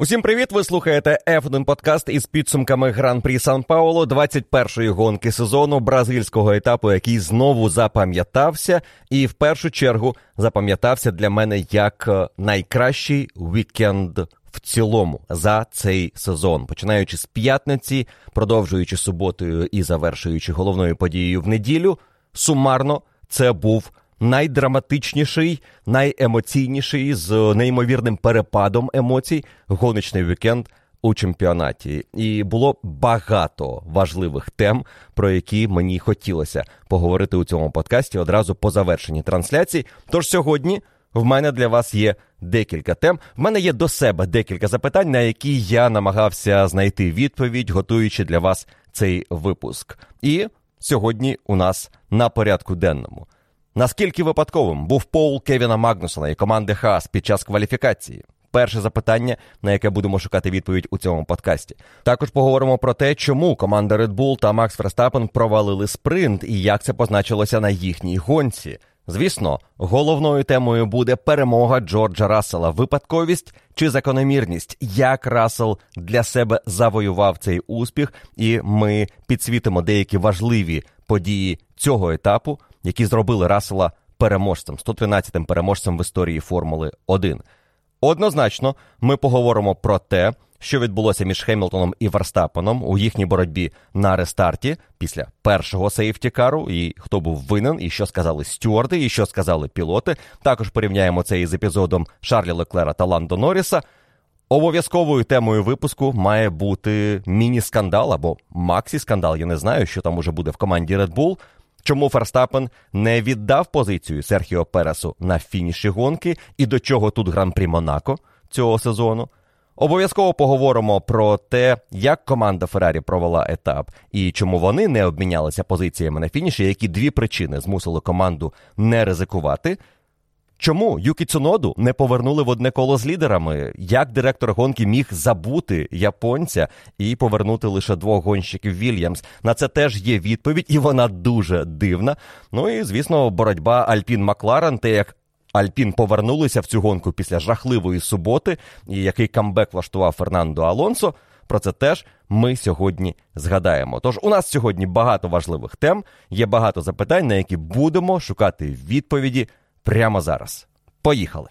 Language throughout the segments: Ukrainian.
Усім привіт! Ви слухаєте F1 подкаст із підсумками гран-прі Сан Пауло 21-ї гонки сезону бразильського етапу, який знову запам'ятався, і в першу чергу запам'ятався для мене як е, найкращий вікенд в цілому за цей сезон, починаючи з п'ятниці, продовжуючи суботою і завершуючи головною подією в неділю. Сумарно це був найдраматичніший, найемоційніший з неймовірним перепадом емоцій гоночний вікенд у чемпіонаті. І було багато важливих тем, про які мені хотілося поговорити у цьому подкасті одразу по завершенні трансляції. Тож сьогодні. В мене для вас є декілька тем. В мене є до себе декілька запитань, на які я намагався знайти відповідь, готуючи для вас цей випуск. І сьогодні у нас на порядку денному Наскільки випадковим був пол Кевіна Магнусона і команди Хас під час кваліфікації? Перше запитання, на яке будемо шукати відповідь у цьому подкасті. Також поговоримо про те, чому команда Red Bull та Макс Верстапен провалили спринт і як це позначилося на їхній гонці. Звісно, головною темою буде перемога Джорджа Рассела, випадковість чи закономірність, як Рассел для себе завоював цей успіх, і ми підсвітимо деякі важливі події цього етапу які зробили Рассела переможцем, 113-м переможцем в історії Формули 1. Однозначно, ми поговоримо про те, що відбулося між Хемілтоном і Верстапеном у їхній боротьбі на рестарті після першого сейфтікару, і хто був винен, і що сказали стюарди, і що сказали пілоти. Також порівняємо це із епізодом Шарлі Леклера та Ландо Норріса. Обов'язковою темою випуску має бути міні-скандал або максі-скандал. Я не знаю, що там уже буде в команді Red Bull. Чому Ферстапен не віддав позицію Серхіо Пересу на фініші гонки і до чого тут гран-прі Монако цього сезону? Обов'язково поговоримо про те, як команда Феррарі провела етап і чому вони не обмінялися позиціями на фініші, які дві причини змусили команду не ризикувати. Чому Юкі Цуноду не повернули в одне коло з лідерами? Як директор гонки міг забути японця і повернути лише двох гонщиків Вільямс? На це теж є відповідь, і вона дуже дивна. Ну і звісно, боротьба Альпін Макларен, те як. Альпін повернулися в цю гонку після жахливої суботи, і який камбек влаштував Фернандо Алонсо. Про це теж ми сьогодні згадаємо. Тож у нас сьогодні багато важливих тем, є багато запитань, на які будемо шукати відповіді прямо зараз. Поїхали!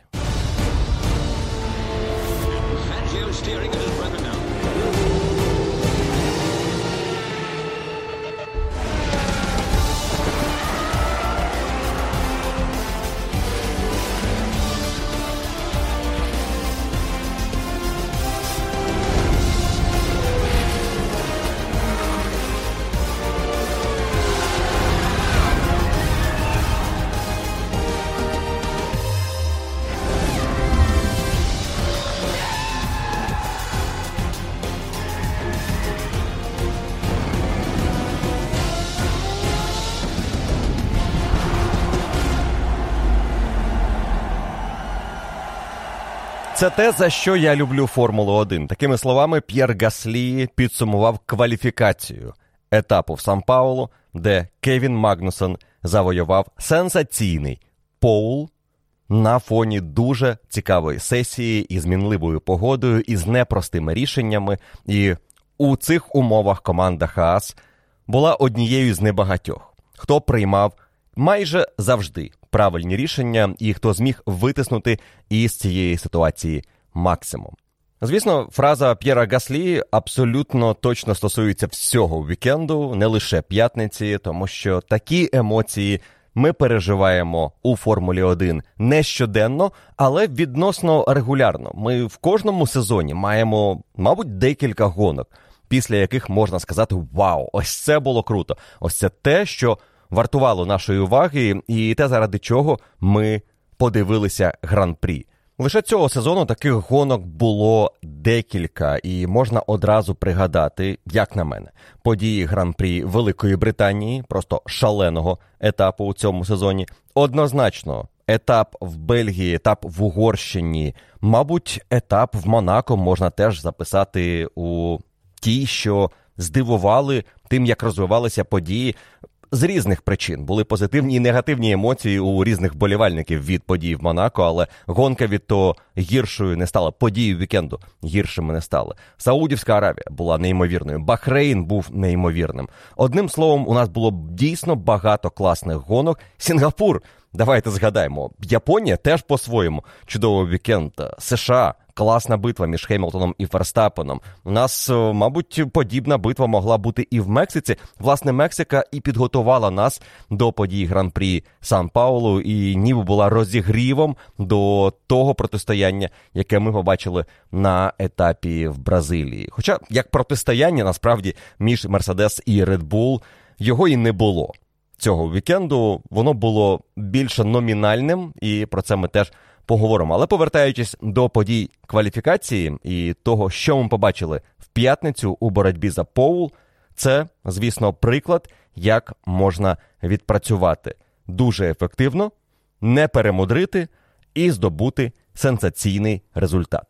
Це те, за що я люблю Формулу 1. Такими словами, П'єр Гаслі підсумував кваліфікацію етапу в Сан Паулу, де Кевін Магнусон завоював сенсаційний поул на фоні дуже цікавої сесії із мінливою погодою, і з непростими рішеннями. І у цих умовах команда Хаас була однією з небагатьох, хто приймав майже завжди правильні рішення і хто зміг витиснути із цієї ситуації максимум. Звісно, фраза П'єра Гаслі абсолютно точно стосується всього вікенду, не лише п'ятниці, тому що такі емоції ми переживаємо у Формулі 1 не щоденно, але відносно регулярно. Ми в кожному сезоні маємо, мабуть, декілька гонок, після яких можна сказати: Вау, ось це було круто! Ось це те, що вартувало нашої уваги, і те, заради чого ми подивилися гран-прі. Лише цього сезону таких гонок було декілька, і можна одразу пригадати, як на мене, події гран-прі Великої Британії, просто шаленого етапу у цьому сезоні. Однозначно, етап в Бельгії, етап в Угорщині, мабуть, етап в Монако можна теж записати у ті, що здивували тим, як розвивалися події. З різних причин були позитивні і негативні емоції у різних вболівальників від подій в Монако, але гонка від того гіршою не стала. Події вікенду гіршими не стали. Саудівська Аравія була неймовірною. Бахрейн був неймовірним. Одним словом, у нас було дійсно багато класних гонок. Сінгапур. Давайте згадаємо, Японія теж по-своєму чудовий вікенд. США класна битва між Хемілтоном і Ферстапеном. У нас, е, мабуть, подібна битва могла бути і в Мексиці. Власне, Мексика і підготувала нас до подій гран-прі Сан Паулу, і ніби була розігрівом до того протистояння, яке ми побачили на етапі в Бразилії. Хоча як протистояння насправді між Мерседес і Red його і не було. Цього вікенду воно було більше номінальним, і про це ми теж поговоримо. Але повертаючись до подій кваліфікації і того, що ми побачили в п'ятницю у боротьбі за Поул, це, звісно, приклад, як можна відпрацювати дуже ефективно, не перемудрити і здобути сенсаційний результат.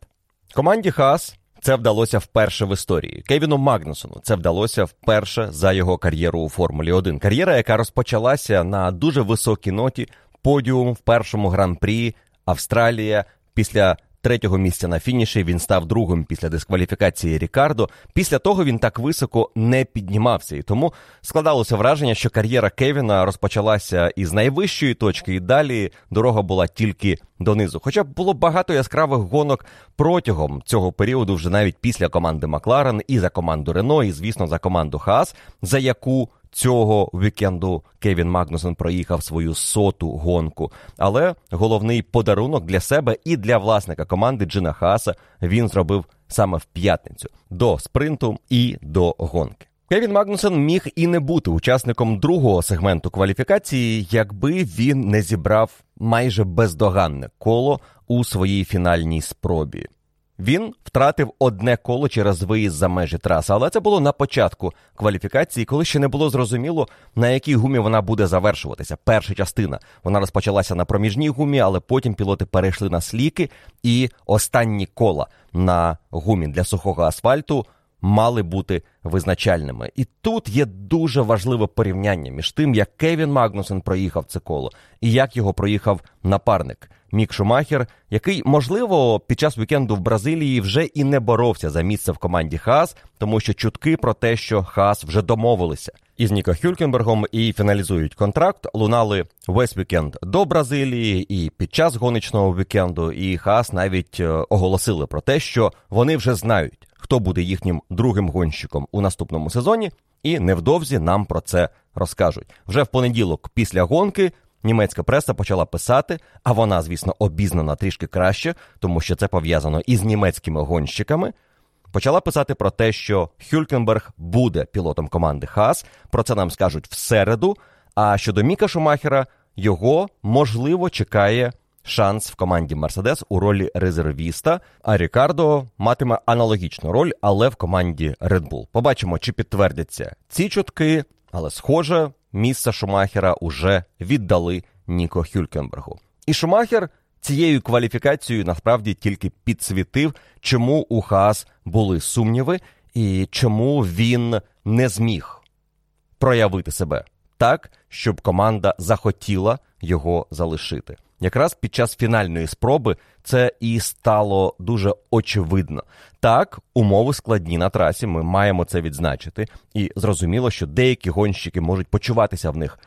Команді Хас це вдалося вперше в історії. Кевіну Магнусону це вдалося вперше за його кар'єру у Формулі 1. Кар'єра, яка розпочалася на дуже високій ноті, подіум в першому гран-прі Австралія після третього місця на фініші. Він став другим після дискваліфікації Рікардо. Після того він так високо не піднімався, і тому складалося враження, що кар'єра Кевіна розпочалася із найвищої точки, і далі дорога була тільки донизу. Хоча було багато яскравих гонок протягом цього періоду, вже навіть після команди Макларен і за команду Рено, і звісно за команду Хаас, за яку цього вікенду Кевін Магнусон проїхав свою соту гонку. Але головний подарунок для себе і для власника команди Джина Хааса він зробив саме в п'ятницю до спринту і до гонки. Кевін Магнусон міг і не бути учасником другого сегменту кваліфікації, якби він не зібрав майже бездоганне коло у своїй фінальній спробі. Він втратив одне коло через виїзд за межі траси, але це було на початку кваліфікації, коли ще не було зрозуміло, на якій гумі вона буде завершуватися. Перша частина вона розпочалася на проміжній гумі, але потім пілоти перейшли на сліки, і останні кола на гумі для сухого асфальту мали бути визначальними. І тут є дуже важливе порівняння між тим, як Кевін Магнусен проїхав це коло і як його проїхав напарник Мік Шумахер, який, можливо, під час вікенду в Бразилії вже і не боровся за місце в команді Хас, тому що чутки про те, що Хас вже домовилися із Ніко Хюлькенбергом і фіналізують контракт, лунали весь вікенд до Бразилії і під час гоночного вікенду. І Хас навіть е, оголосили про те, що вони вже знають хто буде їхнім другим гонщиком у наступному сезоні, і невдовзі нам про це розкажуть. Вже в понеділок, після гонки, німецька преса почала писати, а вона, звісно, обізнана трішки краще, тому що це пов'язано із німецькими гонщиками. Почала писати про те, що Хюлькенберг буде пілотом команди Хас. Про це нам скажуть в середу. А щодо Міка Шумахера, його можливо чекає шанс в команді Мерседес у ролі резервіста. А Рікардо матиме аналогічну роль, але в команді Red Bull. Побачимо, чи підтвердяться ці чутки, але схоже, місце Шумахера уже віддали Ніко Хюлькенбергу. І Шумахер цією кваліфікацією насправді тільки підсвітив, чому у Хаас були сумніви і чому він не зміг проявити себе так, щоб команда захотіла його залишити. Якраз під час фінальної спроби це і стало дуже очевидно. Так, умови складні на трасі, ми маємо це відзначити, і зрозуміло, що деякі гонщики можуть почуватися в них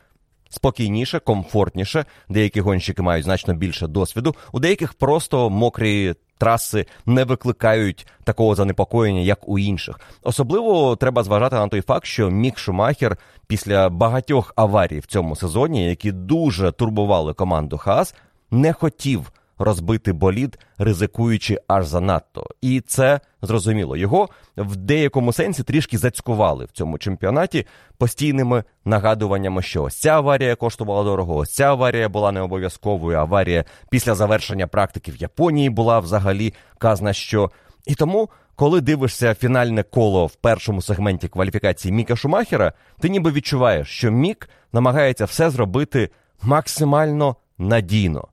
спокійніше, комфортніше. Деякі гонщики мають значно більше досвіду, у деяких просто мокрі траси не викликають такого занепокоєння, як у інших. Особливо треба зважати на той факт, що Мік Шумахер після багатьох аварій в цьому сезоні, які дуже турбували команду Хас, не хотів розбити болід, ризикуючи аж занадто. І це зрозуміло. Його в деякому сенсі трішки зацькували в цьому чемпіонаті постійними нагадуваннями, що ось ця аварія коштувала дорого, ось ця аварія була не обов'язковою. Аварія після завершення практики в Японії була взагалі казна що. І тому. Коли дивишся фінальне коло в першому сегменті кваліфікації Міка Шумахера, ти ніби відчуваєш, що Мік намагається все зробити максимально надійно.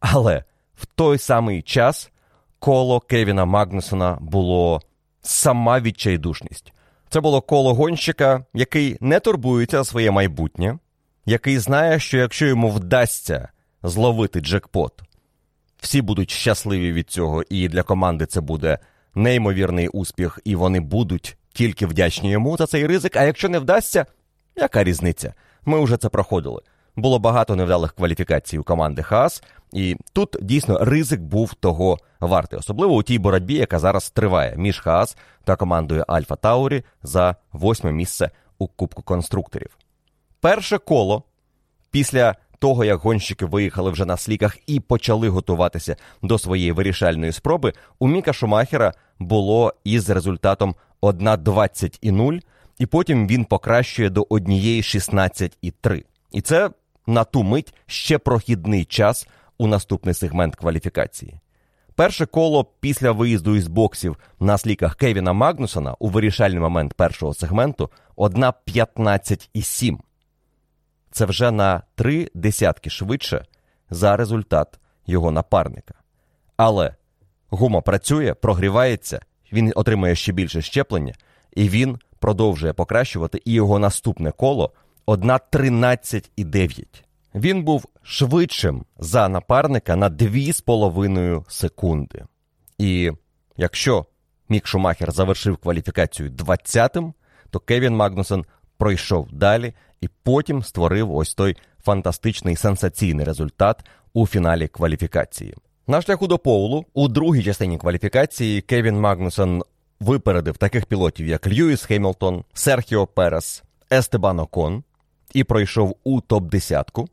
Але в той самий час коло Кевіна Магнусона було сама відчайдушність. Це було коло гонщика, який не турбується за своє майбутнє, який знає, що якщо йому вдасться зловити джекпот, всі будуть щасливі від цього, і для команди це буде неймовірний успіх, і вони будуть тільки вдячні йому за цей ризик. А якщо не вдасться, яка різниця? Ми вже це проходили. Було багато невдалих кваліфікацій у команди Хаас, і тут дійсно ризик був того вартий, особливо у тій боротьбі, яка зараз триває між Хаас та командою Альфа Таурі за восьме місце у Кубку конструкторів. Перше коло після того, як гонщики виїхали вже на сліках і почали готуватися до своєї вирішальної спроби, у Міка Шумахера було із результатом 1.20 і 0, і потім він покращує до 1.16 і 3. І це на ту мить ще прохідний час у наступний сегмент кваліфікації. Перше коло після виїзду із боксів на сліках Кевіна Магнусона у вирішальний момент першого сегменту 1.15 і 7. Це вже на три десятки швидше за результат його напарника. Але гума працює, прогрівається, він отримує ще більше щеплення, і він продовжує покращувати. І його наступне коло 1.13,9. Він був швидшим за напарника на 2,5 секунди. І якщо Мік Шумахер завершив кваліфікацію 20-тим, то Кевін Магнусен пройшов далі і потім створив ось той фантастичний сенсаційний результат у фіналі кваліфікації. На шляху до Поулу у другій частині кваліфікації Кевін Магнусен випередив таких пілотів, як Льюіс Хемілтон, Серхіо Перес, Естебан Окон і пройшов у топ-10.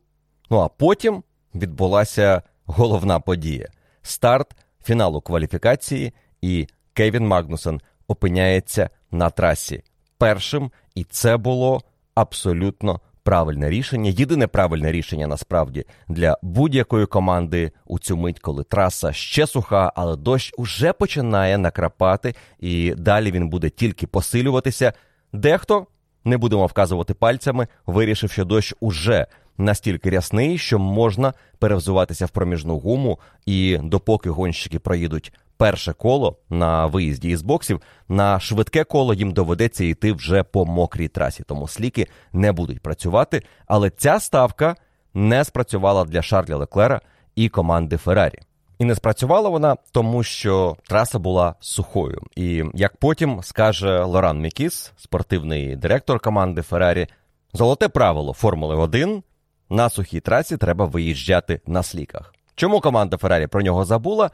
Ну а потім відбулася головна подія: старт фіналу кваліфікації, і Кевін Магнусен опиняється на трасі першим, і це було абсолютно правильне рішення. Єдине правильне рішення насправді для будь-якої команди у цю мить, коли траса ще суха, але дощ уже починає накрапати, і далі він буде тільки посилюватися. Дехто не будемо вказувати пальцями, вирішив, що дощ уже настільки рясний, що можна перевзуватися в проміжну гуму, і допоки гонщики проїдуть перше коло на виїзді із боксів, на швидке коло їм доведеться йти вже по мокрій трасі, тому сліки не будуть працювати. Але ця ставка не спрацювала для Шарля Леклера і команди Феррарі. І не спрацювала вона, тому що траса була сухою. І як потім скаже Лоран Мікіс, спортивний директор команди Феррарі, золоте правило Формули 1 на сухій трасі треба виїжджати на сліках. Чому команда Феррарі про нього забула?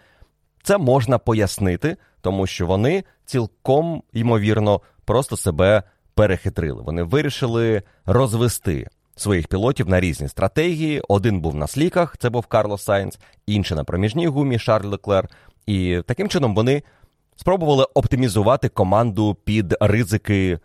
Це можна пояснити, тому що вони цілком ймовірно просто себе перехитрили. Вони вирішили розвести своїх пілотів на різні стратегії. Один був на сліках, це був Карлос Сайнц, інший на проміжній гумі Шарль Леклер. І таким чином вони спробували оптимізувати команду під ризики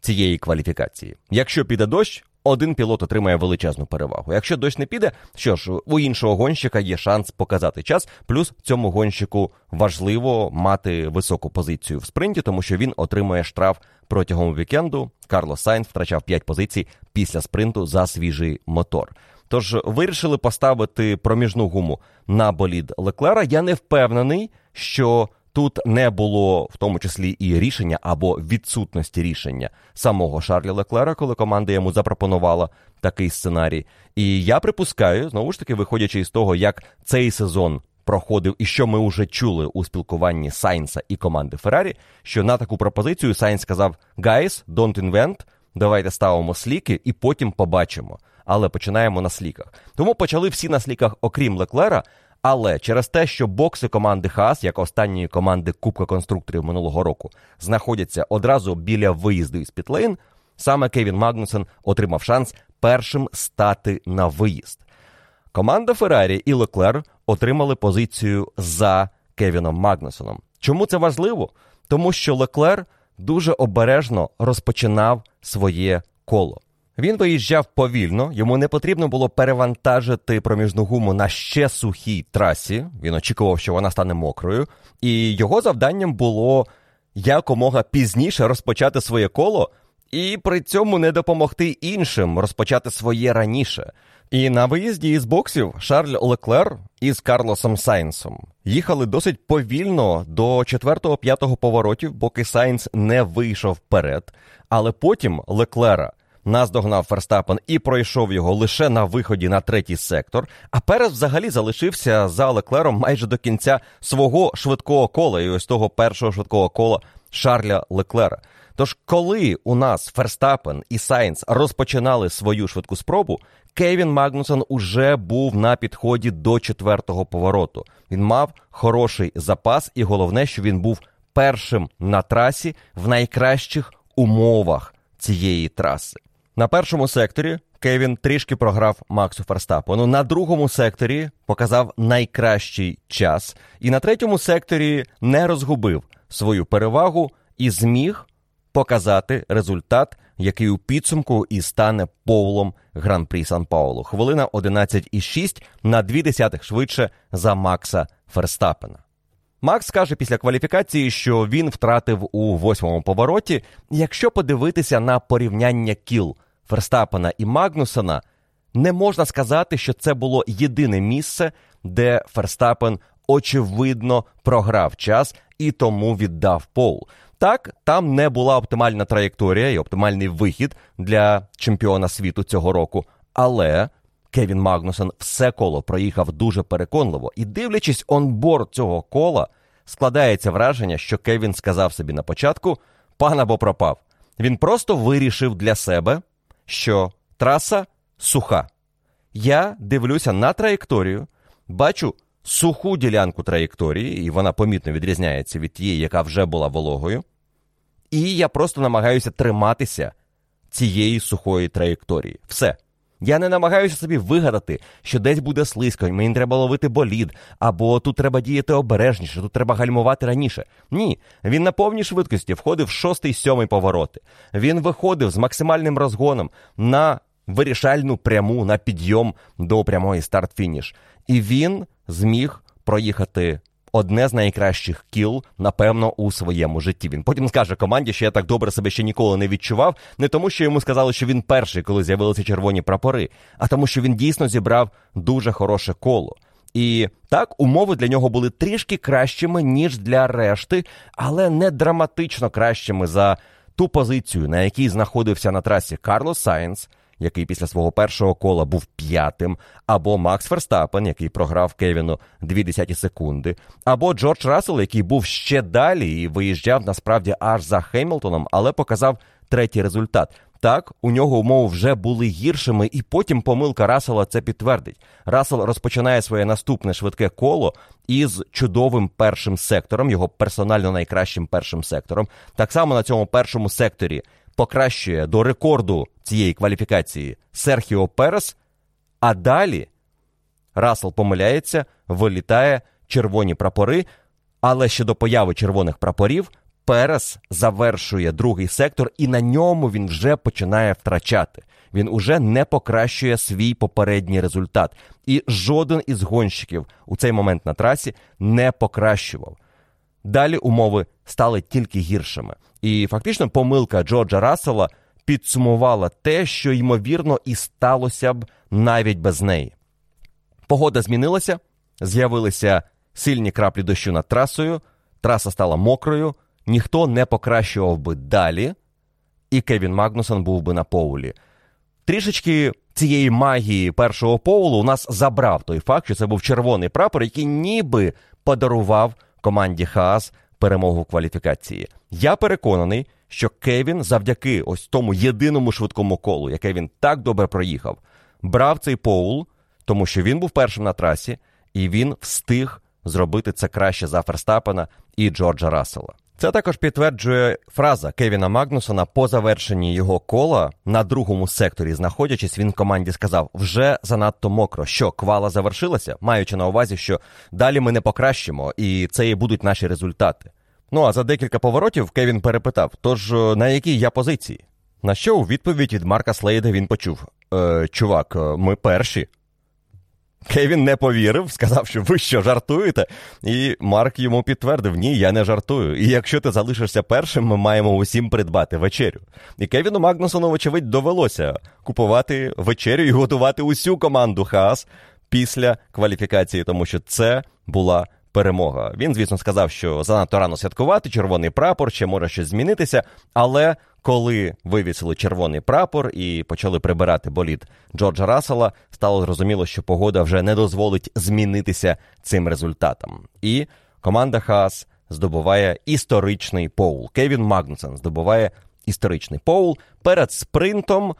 цієї кваліфікації. Якщо піде дощ, один пілот отримає величезну перевагу. Якщо дощ не піде, що ж, у іншого гонщика є шанс показати час. Плюс цьому гонщику важливо мати високу позицію в спринті, тому що він отримує штраф протягом вікенду. Карлос Сайнс втрачав 5 позицій після спринту за свіжий мотор. Тож вирішили поставити проміжну гуму на болід Леклера. Я не впевнений, що Тут не було в тому числі і рішення або відсутності рішення самого Шарлі Леклера, коли команда йому запропонувала такий сценарій. І я припускаю, знову ж таки, виходячи із того, як цей сезон проходив і що ми вже чули у спілкуванні Сайнса і команди Феррарі, що на таку пропозицію Сайнс сказав: Guys, don't invent, давайте ставимо сліки і потім побачимо. Але починаємо на сліках. Тому почали всі на сліках, окрім Леклера. Але через те, що бокси команди Хас, як останньої команди Кубка конструкторів минулого року, знаходяться одразу біля виїзду із Пітлейн, саме Кевін Магнусен отримав шанс першим стати на виїзд. Команда Феррарі і Леклер отримали позицію за Кевіном Магнусоном. Чому це важливо? Тому що Леклер дуже обережно розпочинав своє коло. Він виїжджав повільно, йому не потрібно було перевантажити проміжну гуму на ще сухій трасі. Він очікував, що вона стане мокрою, і його завданням було якомога пізніше розпочати своє коло і при цьому не допомогти іншим розпочати своє раніше. І на виїзді із боксів Шарль Леклер із Карлосом Сайнсом їхали досить повільно до 4-5 поворотів, поки Сайнс не вийшов вперед. Але потім Леклера наздогнав Ферстапен і пройшов його лише на виході на третій сектор. А Перес взагалі залишився за Леклером майже до кінця свого швидкого кола і ось того першого швидкого кола Шарля Леклера. Тож, коли у нас Ферстапен і Сайнс розпочинали свою швидку спробу, Кевін Магнусон уже був на підході до четвертого повороту. Він мав хороший запас, і головне, що він був першим на трасі в найкращих умовах цієї траси. На першому секторі Кевін трішки програв Максу Ферстапену. На другому секторі показав найкращий час, і на третьому секторі не розгубив свою перевагу і зміг показати результат, який у підсумку і стане повлом гран-прі Сан Паулу. Хвилина 11,6 на 2 десятих швидше за Макса Ферстапена. Макс каже після кваліфікації, що він втратив у восьмому повороті. Якщо подивитися на порівняння кіл Ферстапена і Магнусона, не можна сказати, що це було єдине місце, де Ферстапен очевидно програв час і тому віддав пол. Так, там не була оптимальна траєкторія і оптимальний вихід для чемпіона світу цього року, але Кевін Магнусон все коло проїхав дуже переконливо. І дивлячись онборд цього кола, складається враження, що Кевін сказав собі на початку: пан або пропав. Він просто вирішив для себе, що траса суха. Я дивлюся на траєкторію, бачу суху ділянку траєкторії, і вона помітно відрізняється від тієї, яка вже була вологою. І я просто намагаюся триматися цієї сухої траєкторії. Все. Я не намагаюся собі вигадати, що десь буде слизько, мені треба ловити болід, або тут треба діяти обережніше, тут треба гальмувати раніше. Ні, він на повній швидкості входив шостий сьомий повороти. Він виходив з максимальним розгоном на вирішальну пряму на підйом до прямої старт-фініш. І він зміг проїхати одне з найкращих кіл, напевно, у своєму житті. Він потім скаже команді, що я так добре себе ще ніколи не відчував, не тому, що йому сказали, що він перший, коли з'явилися червоні прапори, а тому, що він дійсно зібрав дуже хороше коло. І так, умови для нього були трішки кращими, ніж для решти, але не драматично кращими за ту позицію, на якій знаходився на трасі Карлос Сайнс, який після свого першого кола був п'ятим, або Макс Ферстапен, який програв Кевіну дві десяті секунди, або Джордж Рассел, який був ще далі і виїжджав насправді аж за Хемілтоном, але показав третій результат. Так, у нього умови вже були гіршими, і потім помилка Рассела це підтвердить. Рассел розпочинає своє наступне швидке коло із чудовим першим сектором, його персонально найкращим першим сектором. Так само на цьому першому секторі покращує до рекорду цієї кваліфікації Серхіо Перес, а далі Рассел помиляється, вилітає червоні прапори, але ще до появи червоних прапорів Перес завершує другий сектор, і на ньому він вже починає втрачати. Він уже не покращує свій попередній результат. І жоден із гонщиків у цей момент на трасі не покращував. Далі умови стали тільки гіршими. І фактично помилка Джорджа Рассела підсумувала те, що ймовірно і сталося б навіть без неї. Погода змінилася, з'явилися сильні краплі дощу над трасою, траса стала мокрою, ніхто не покращував би далі, і Кевін Магнусон був би на поулі. Трішечки цієї магії першого поулу у нас забрав той факт, що це був червоний прапор, який ніби подарував команді Хаас перемогу в кваліфікації. Я переконаний, що Кевін завдяки ось тому єдиному швидкому колу, яке він так добре проїхав, брав цей поул, тому що він був першим на трасі, і він встиг зробити це краще за Ферстапена і Джорджа Рассела. Це також підтверджує фраза Кевіна Магнусона по завершенні його кола на другому секторі, знаходячись, він команді сказав: вже занадто мокро. Що квала завершилася, маючи на увазі, що далі ми не покращимо, і це і будуть наші результати. Ну а за декілька поворотів Кевін перепитав: тож е, на якій я позиції? На що у відповідь від Марка Слейда він почув: е, Чувак, е, ми перші. Кевін не повірив, сказав, що ви що жартуєте. І Марк йому підтвердив: Ні, я не жартую. І якщо ти залишишся першим, ми маємо усім придбати вечерю. І Кевіну Магнусону, вочевидь, довелося купувати вечерю і готувати усю команду Хаас після кваліфікації, тому що це була перемога. Він, звісно, сказав, що занадто рано святкувати червоний прапор, ще може щось змінитися. Але коли вивісили червоний прапор і почали прибирати боліт Джорджа Рассела, стало зрозуміло, що погода вже не дозволить змінитися цим результатом. І команда Хаас здобуває історичний поул. Кевін Магнусен здобуває історичний поул перед спринтом,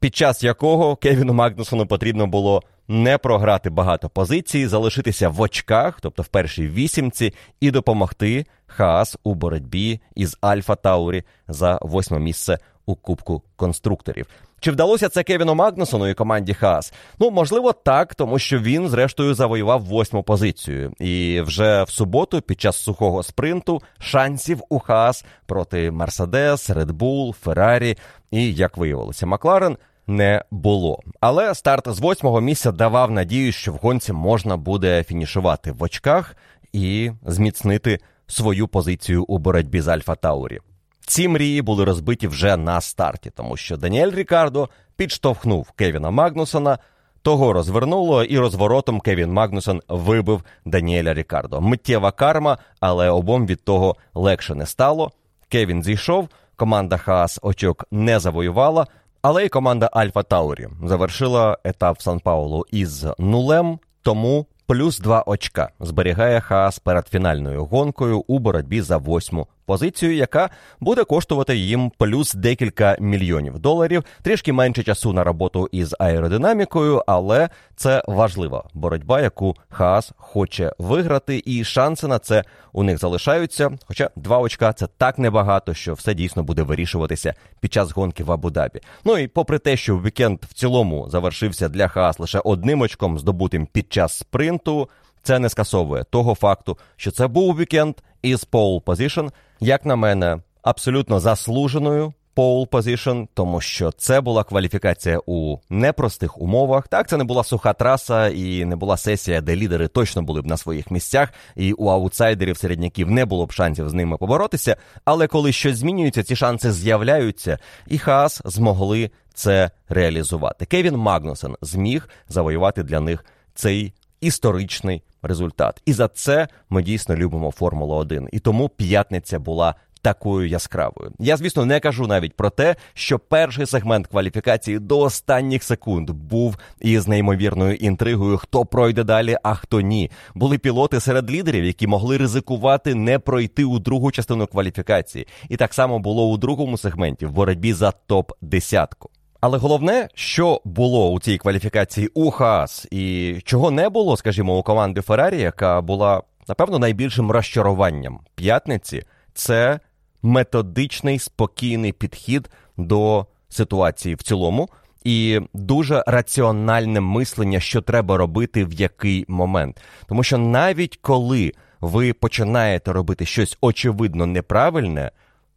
під час якого Кевіну Магнусону потрібно було не програти багато позицій, залишитися в очках, тобто в першій вісімці, і допомогти Хаас у боротьбі із Альфа Таурі за восьме місце у Кубку конструкторів. Чи вдалося це Кевіну Магнусону і команді Хаас? Ну, можливо, так, тому що він, зрештою, завоював восьму позицію. І вже в суботу, під час сухого спринту, шансів у Хаас проти Мерседес, Редбул, Феррарі і, як виявилося, Макларен не було. Але старт з восьмого місця давав надію, що в гонці можна буде фінішувати в очках і зміцнити свою позицію у боротьбі з Альфа Таурі. Ці мрії були розбиті вже на старті, тому що Даніель Рікардо підштовхнув Кевіна Магнусона. Того розвернуло, і розворотом Кевін Магнусон вибив Даніеля Рікардо. Миттєва карма, але обом від того легше не стало. Кевін зійшов, команда Хаас очок не завоювала, але й команда Альфа Таурі завершила етап Сан Паулу із нулем, тому плюс два очка зберігає Хаас перед фінальною гонкою у боротьбі за восьму позицію, яка буде коштувати їм плюс декілька мільйонів доларів, трішки менше часу на роботу із аеродинамікою, але це важлива боротьба, яку Хаас хоче виграти, і шанси на це у них залишаються. Хоча два очка це так небагато, що все дійсно буде вирішуватися під час гонки в Абу-Дабі. Ну і попри те, що вікенд в цілому завершився для Хаас лише одним очком, здобутим під час спринту. Це не скасовує того факту, що це був вікенд із pole position, як на мене, абсолютно заслуженою pole position, тому що це була кваліфікація у непростих умовах. Так, це не була суха траса і не була сесія, де лідери точно були б на своїх місцях, і у аутсайдерів середняків не було б шансів з ними поборотися. Але коли щось змінюється, ці шанси з'являються, і Хаас змогли це реалізувати. Кевін Магнусен зміг завоювати для них цей історичний результат. І за це ми дійсно любимо Формулу 1. І тому п'ятниця була. Такою яскравою. Я, звісно, не кажу навіть про те, що перший сегмент кваліфікації до останніх секунд був із неймовірною інтригою, хто пройде далі, а хто ні. Були пілоти серед лідерів, які могли ризикувати не пройти у другу частину кваліфікації. І так само було у другому сегменті в боротьбі за топ десятку. Але головне, що було у цій кваліфікації у Хаас, і чого не було, скажімо, у команди Феррарі, яка була напевно найбільшим розчаруванням п'ятниці, це методичний спокійний підхід до ситуації в цілому. І дуже раціональне мислення, що треба робити в який момент. Тому що навіть коли ви починаєте робити щось очевидно неправильне,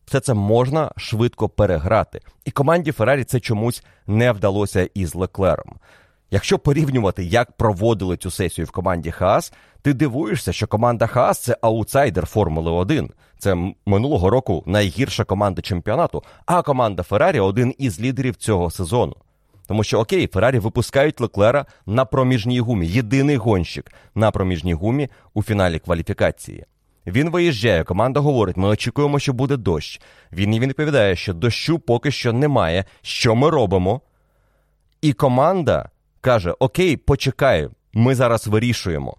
все це можна швидко переграти. І команді Феррарі це чомусь не вдалося із Леклером. Якщо порівнювати, як проводили цю сесію в команді Хаас, ти дивуєшся, що команда Хаас це аутсайдер Формули 1. Це минулого року найгірша команда чемпіонату, а команда Феррарі один із лідерів цього сезону. Тому що окей, Феррарі випускають Леклера на проміжній гумі. Єдиний гонщик на проміжній гумі у фіналі кваліфікації. Він виїжджає, команда говорить: ми очікуємо, що буде дощ. Він їм відповідає, що дощу поки що немає. Що ми робимо? І команда каже: Окей, почекай, ми зараз вирішуємо.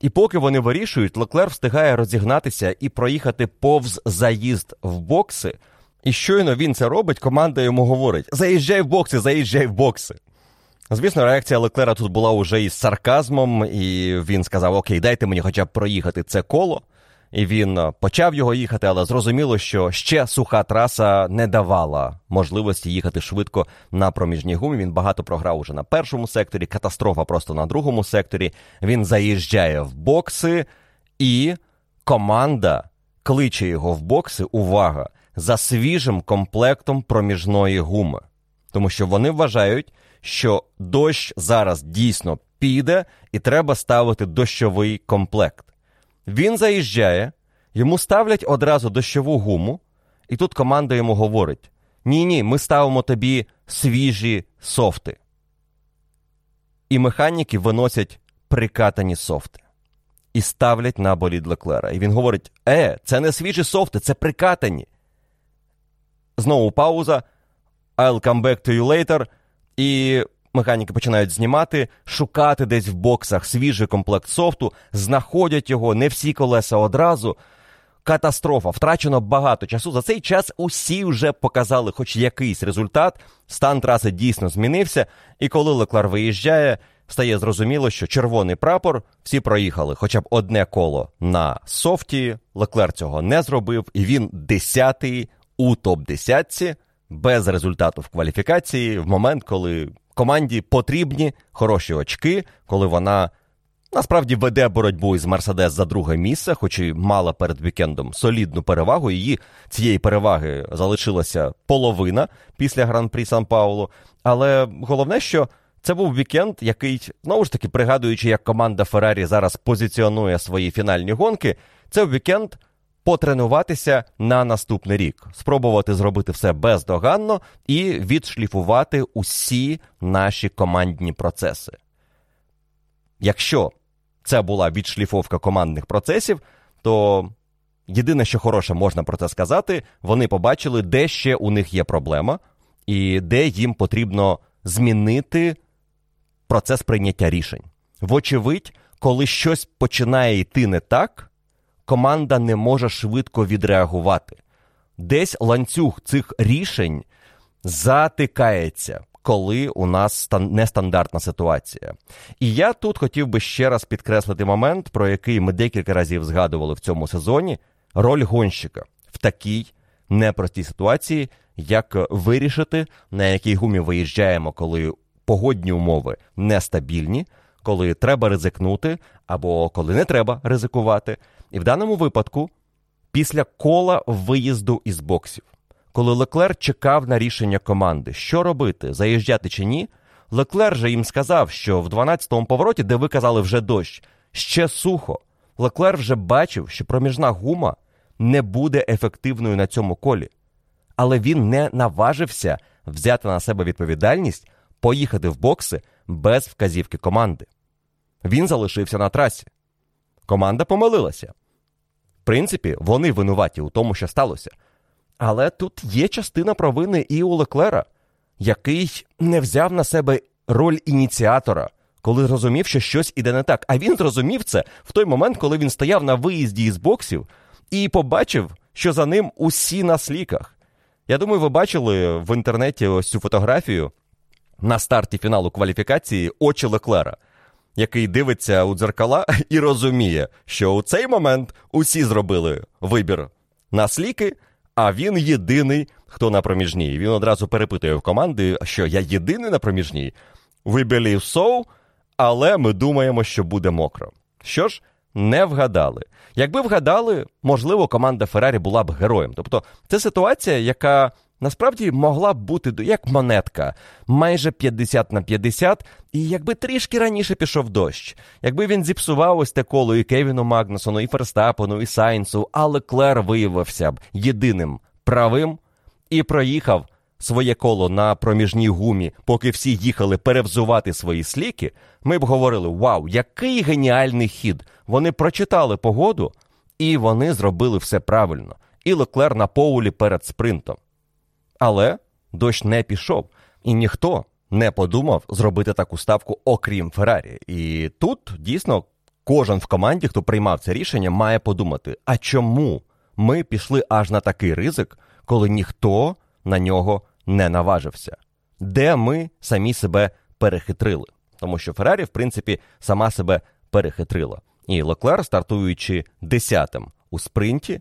І поки вони вирішують, Леклер встигає розігнатися і проїхати повз заїзд в бокси. І щойно він це робить, команда йому говорить: заїжджай в бокси, заїжджай в бокси. Звісно, реакція Леклера тут була уже із сарказмом, і він сказав: Окей, дайте мені хоча б проїхати це коло. І він е, почав його їхати, але зрозуміло, що ще суха траса не давала можливості їхати швидко на проміжній гумі. Він багато програв уже на першому секторі, катастрофа просто на другому секторі. Він заїжджає в бокси, і команда кличе його в бокси. Увага! За свіжим комплектом проміжної гуми. Тому що вони вважають, що дощ зараз дійсно піде і треба ставити дощовий комплект. Він заїжджає, йому ставлять одразу дощову гуму, і тут команда йому говорить: ні, ні, ми ставимо тобі свіжі софти. І механіки виносять прикатані софти і ставлять на болід Леклера. І він говорить: Е, це не свіжі софти, це прикатані. Знову пауза. I'll come back to you later. І механіки починають знімати, шукати десь в боксах свіжий комплект софту, знаходять його, не всі колеса одразу. Катастрофа, втрачено багато часу. За цей час усі вже показали хоч якийсь результат. Стан траси дійсно змінився. І коли Леклер виїжджає, стає зрозуміло, що червоний прапор всі проїхали хоча б одне коло на софті. Леклер цього не зробив, і він десятий у топ-10 без результату в кваліфікації в момент, коли команді потрібні хороші очки, коли вона насправді веде боротьбу із Мерседес за друге місце, хоч і мала перед вікендом солідну перевагу. Її цієї переваги залишилася половина після гран-прі Сан Паулу. Але головне, що це був вікенд, який, знову ж таки, пригадуючи, як команда Феррарі зараз позиціонує свої фінальні гонки, це вікенд потренуватися на наступний рік, спробувати зробити все бездоганно і відшліфувати усі наші командні процеси. Якщо це була відшліфовка командних процесів, то єдине, що хороше можна про це сказати, вони побачили, де ще у них є проблема, і де їм потрібно змінити процес прийняття рішень. Вочевидь, коли щось починає йти не так, команда не може швидко відреагувати. Десь ланцюг цих рішень затикається, коли у нас нестандартна ситуація. І я тут хотів би ще раз підкреслити момент, про який ми декілька разів згадували в цьому сезоні: роль гонщика в такій непростій ситуації, як вирішити, на якій гумі виїжджаємо, коли погодні умови нестабільні, коли треба ризикнути, або коли не треба ризикувати. І в даному випадку, після кола виїзду із боксів, коли Леклер чекав на рішення команди, що робити, заїжджати чи ні, Леклер же їм сказав, що в 12-му повороті, де ви казали вже дощ, ще сухо. Леклер вже бачив, що проміжна гума не буде ефективною на цьому колі. Але він не наважився взяти на себе відповідальність поїхати в бокси без вказівки команди. Він залишився на трасі. Команда помилилася. В принципі, вони винуваті у тому, що сталося. Але тут є частина провини і у Леклера, який не взяв на себе роль ініціатора, коли зрозумів, що щось іде не так. А він зрозумів це в той момент, коли він стояв на виїзді із боксів і побачив, що за ним усі на сліках. Я думаю, ви бачили в інтернеті ось цю фотографію на старті фіналу кваліфікації очі Леклера який дивиться у дзеркала і розуміє, що у цей момент усі зробили вибір на сліки, а він єдиний, хто на проміжній. Він одразу перепитує в команди, що я єдиний на проміжній. We believe so, але ми думаємо, що буде мокро. Що ж, не вгадали. Якби вгадали, можливо, команда Феррарі була б героєм. Тобто, це ситуація, яка Насправді могла б бути як монетка, майже 50 на 50, і якби трішки раніше пішов дощ, якби він зіпсував ось те коло і Кевіну Магнусону, і Ферстапену, і Сайнсу, але Клер виявився б єдиним правим і проїхав своє коло на проміжній гумі, поки всі їхали перевзувати свої сліки, ми б говорили: Вау, який геніальний хід! Вони прочитали погоду, і вони зробили все правильно. І Леклер на поулі перед спринтом. Але дощ не пішов, і ніхто не подумав зробити таку ставку, окрім Феррарі. І тут дійсно кожен в команді, хто приймав це рішення, має подумати: а чому ми пішли аж на такий ризик, коли ніхто на нього не наважився? Де ми самі себе перехитрили? Тому що Феррарі, в принципі, сама себе перехитрила. І Леклер, стартуючи десятим у спринті,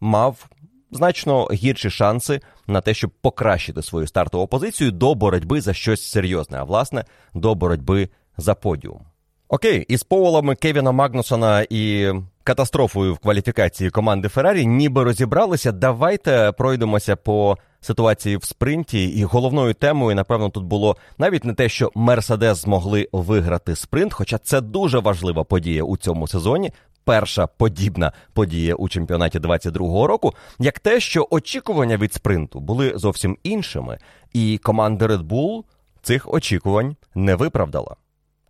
мав значно гірші шанси на те, щоб покращити свою стартову позицію до боротьби за щось серйозне, а власне до боротьби за подіум. Окей, із поволами Кевіна Магнусона і катастрофою в кваліфікації команди Феррарі ніби розібралися. Давайте пройдемося по ситуації в спринті, і головною темою, напевно, тут було навіть не те, що Мерседес змогли виграти спринт, хоча це дуже важлива подія у цьому сезоні. Перша подібна подія у чемпіонаті 22-го року, як те, що очікування від спринту були зовсім іншими, і команда Red Bull цих очікувань не виправдала.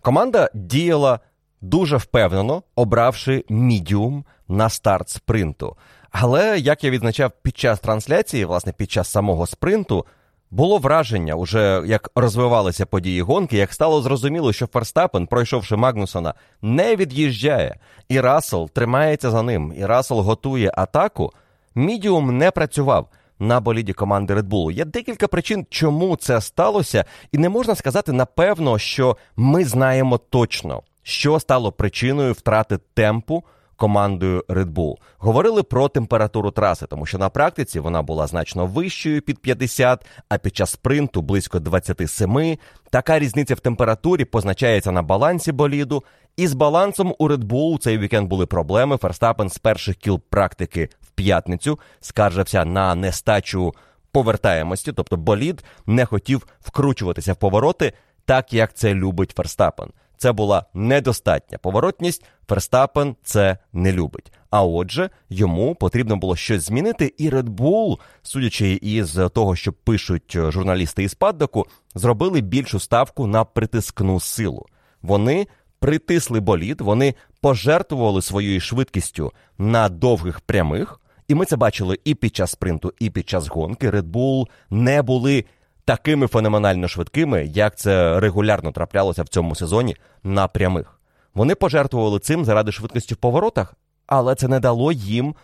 Команда діяла дуже впевнено, обравши мідіум на старт спринту. Але як я відзначав під час трансляції, власне, під час самого спринту, було враження, уже як розвивалися події гонки, як стало зрозуміло, що Ферстапен, пройшовши Магнусона, не від'їжджає, і Рассел тримається за ним, і Рассел готує атаку. Мідіум не працював на боліді команди Red Bull. Є декілька причин, чому це сталося, і не можна сказати напевно, що ми знаємо точно, що стало причиною втрати темпу командою Red Bull. Говорили про температуру траси, тому що на практиці вона була значно вищою під 50, а під час спринту близько 27. Така різниця в температурі позначається на балансі боліду. І з балансом у Red Bull цей вікенд були проблеми. Ферстапен з перших кіл практики в п'ятницю скаржився на нестачу повертаємості, тобто болід не хотів вкручуватися в повороти, так як це любить Ферстапен це була недостатня поворотність. Ферстапен це не любить. А отже, йому потрібно було щось змінити, і Red Bull, судячи із того, що пишуть журналісти із паддоку, зробили більшу ставку на притискну силу. Вони притисли болід, вони пожертвували своєю швидкістю на довгих прямих. І ми це бачили і під час спринту, і під час гонки. Red Bull не були такими феноменально швидкими, як це регулярно траплялося в цьому сезоні на прямих. Вони пожертвували цим заради швидкості в поворотах, але це не дало їм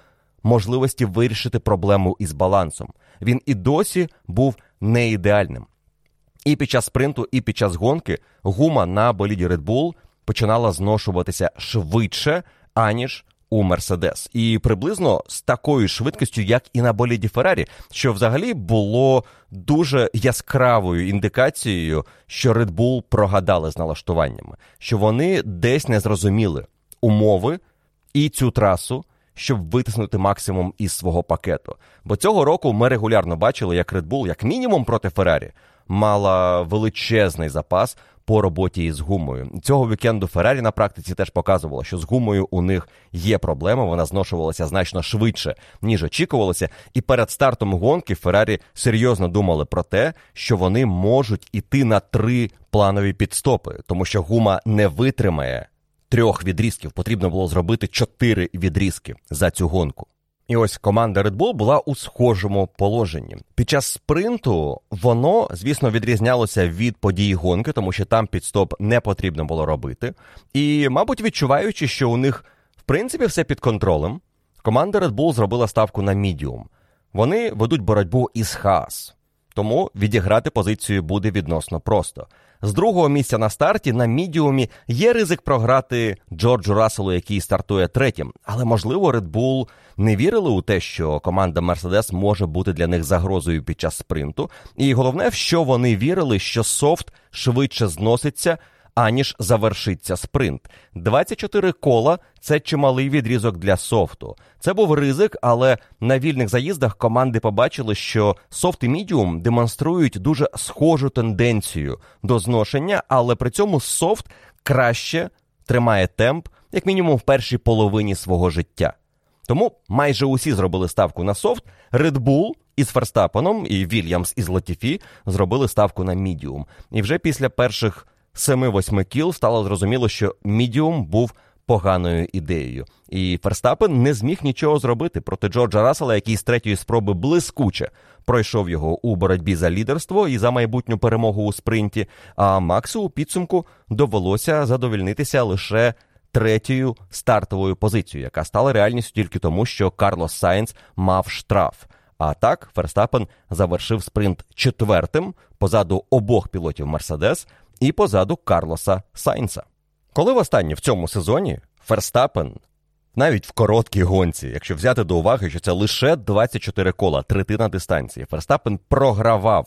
можливості вирішити проблему із балансом. Він і досі був не ідеальним. І під час спринту, і під час гонки гума на боліді Red Bull починала зношуватися швидше, аніж у Мерседес, і приблизно з такою швидкістю, як і на боліді Феррарі, що взагалі було дуже яскравою індикацією, що Red Bull прогадали з налаштуваннями, що вони десь не зрозуміли умови і цю трасу. Щоб витиснути максимум із свого пакету. Бо цього року ми регулярно бачили, як Red Bull, як мінімум проти Феррарі, мала величезний запас по роботі із гумою. Цього вікенду Феррарі на практиці теж показувало, що з гумою у них є проблема. Вона зношувалася значно швидше, ніж очікувалося. І перед стартом гонки Феррарі серйозно думали про те, що вони можуть іти на три планові підстопи, тому що гума не витримає трьох відрізків. Потрібно було зробити чотири відрізки за цю гонку. І ось команда Red Bull була у схожому положенні. Під час спринту воно, звісно, відрізнялося від подій гонки, тому що там підстоп не потрібно було робити. І, мабуть, відчуваючи, що у них в принципі все під контролем, команда Red Bull зробила ставку на мідіум. Вони ведуть боротьбу із Хаас, тому відіграти позицію буде відносно просто. З другого місця на старті на мідіумі є ризик програти Джорджу Расселу, який стартує третім. Але можливо, Red Bull не вірили у те, що команда Мерседес може бути для них загрозою під час спринту. І головне, що вони вірили, що софт швидше зноситься аніж завершиться спринт. 24 кола це чималий відрізок для софту. Це був ризик, але на вільних заїздах команди побачили, що софт і мідіум демонструють дуже схожу тенденцію до зношення, але при цьому софт краще тримає темп, як мінімум в першій половині свого життя. Тому майже усі зробили ставку на софт. Red Bull із Ферстапеном і Вільямс із Латіфі зробили ставку на мідіум. І вже після перших 7-8 кіл стало зрозуміло, що мідіум був поганою ідеєю. І Ферстапен не зміг нічого зробити проти Джорджа Рассела, який з третьої спроби блискуче пройшов його у боротьбі за лідерство і за майбутню перемогу у спринті. А Максу у підсумку довелося задовільнитися лише третьою стартовою позицією, яка стала реальністю тільки тому, що Карлос Сайнц мав штраф. А так Ферстапен завершив спринт четвертим позаду обох пілотів Мерседес і позаду Карлоса Сайнса. Коли востаннє в цьому сезоні Ферстапен, навіть в короткій гонці, якщо взяти до уваги, що це лише 24 кола, третина дистанції, Ферстапен програвав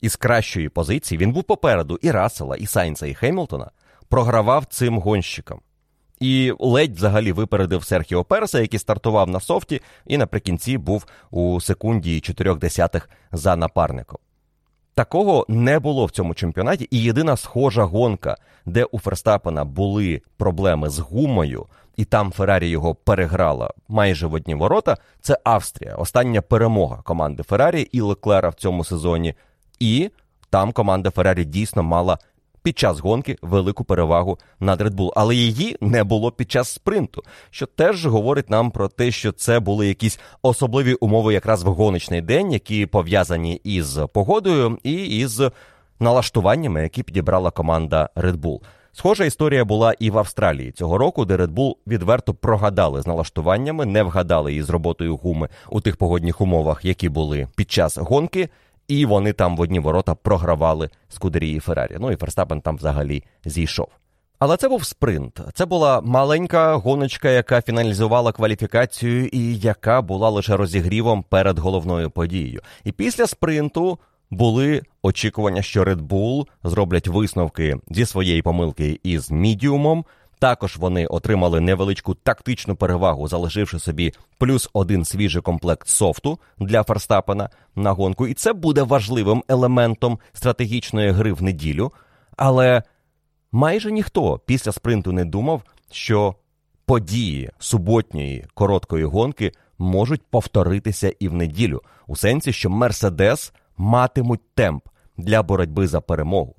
із кращої позиції, він був попереду і Рассела, і Сайнса, і Хемілтона, програвав цим гонщикам. і ледь взагалі випередив Серхіо Переса, який стартував на софті, і наприкінці був у секунді чотирьох десятих за напарником. Такого не було в цьому чемпіонаті, і єдина схожа гонка, де у Ферстапена були проблеми з гумою, і там Феррарі його переграла майже в одні ворота. Це Австрія, остання перемога команди Феррарі і Леклера в цьому сезоні. І там команда Феррарі дійсно мала під час гонки велику перевагу над Red Bull, але її не було під час спринту, що теж говорить нам про те, що це були якісь особливі умови якраз в гоночний день, які пов'язані із погодою і із налаштуваннями, які підібрала команда Red Bull. Схожа історія була і в Австралії цього року, де Red Bull відверто прогадали з налаштуваннями, не вгадали із роботою гуми у тих погодних умовах, які були під час гонки і вони там в одні ворота програвали Скудерії Феррарі. Ну і Ферстапен там взагалі зійшов. Але це був спринт. Це була маленька гоночка, яка фіналізувала кваліфікацію і яка була лише розігрівом перед головною подією. І після спринту були очікування, що Red Bull зроблять висновки зі своєї помилки із мідіумом. Також вони отримали невеличку тактичну перевагу, залишивши собі плюс один свіжий комплект софту для Ферстапена на гонку. І це буде важливим елементом стратегічної гри в неділю. Але майже ніхто після спринту не думав, що події суботньої короткої гонки можуть повторитися і в неділю, у сенсі, що Мерседес матимуть темп для боротьби за перемогу.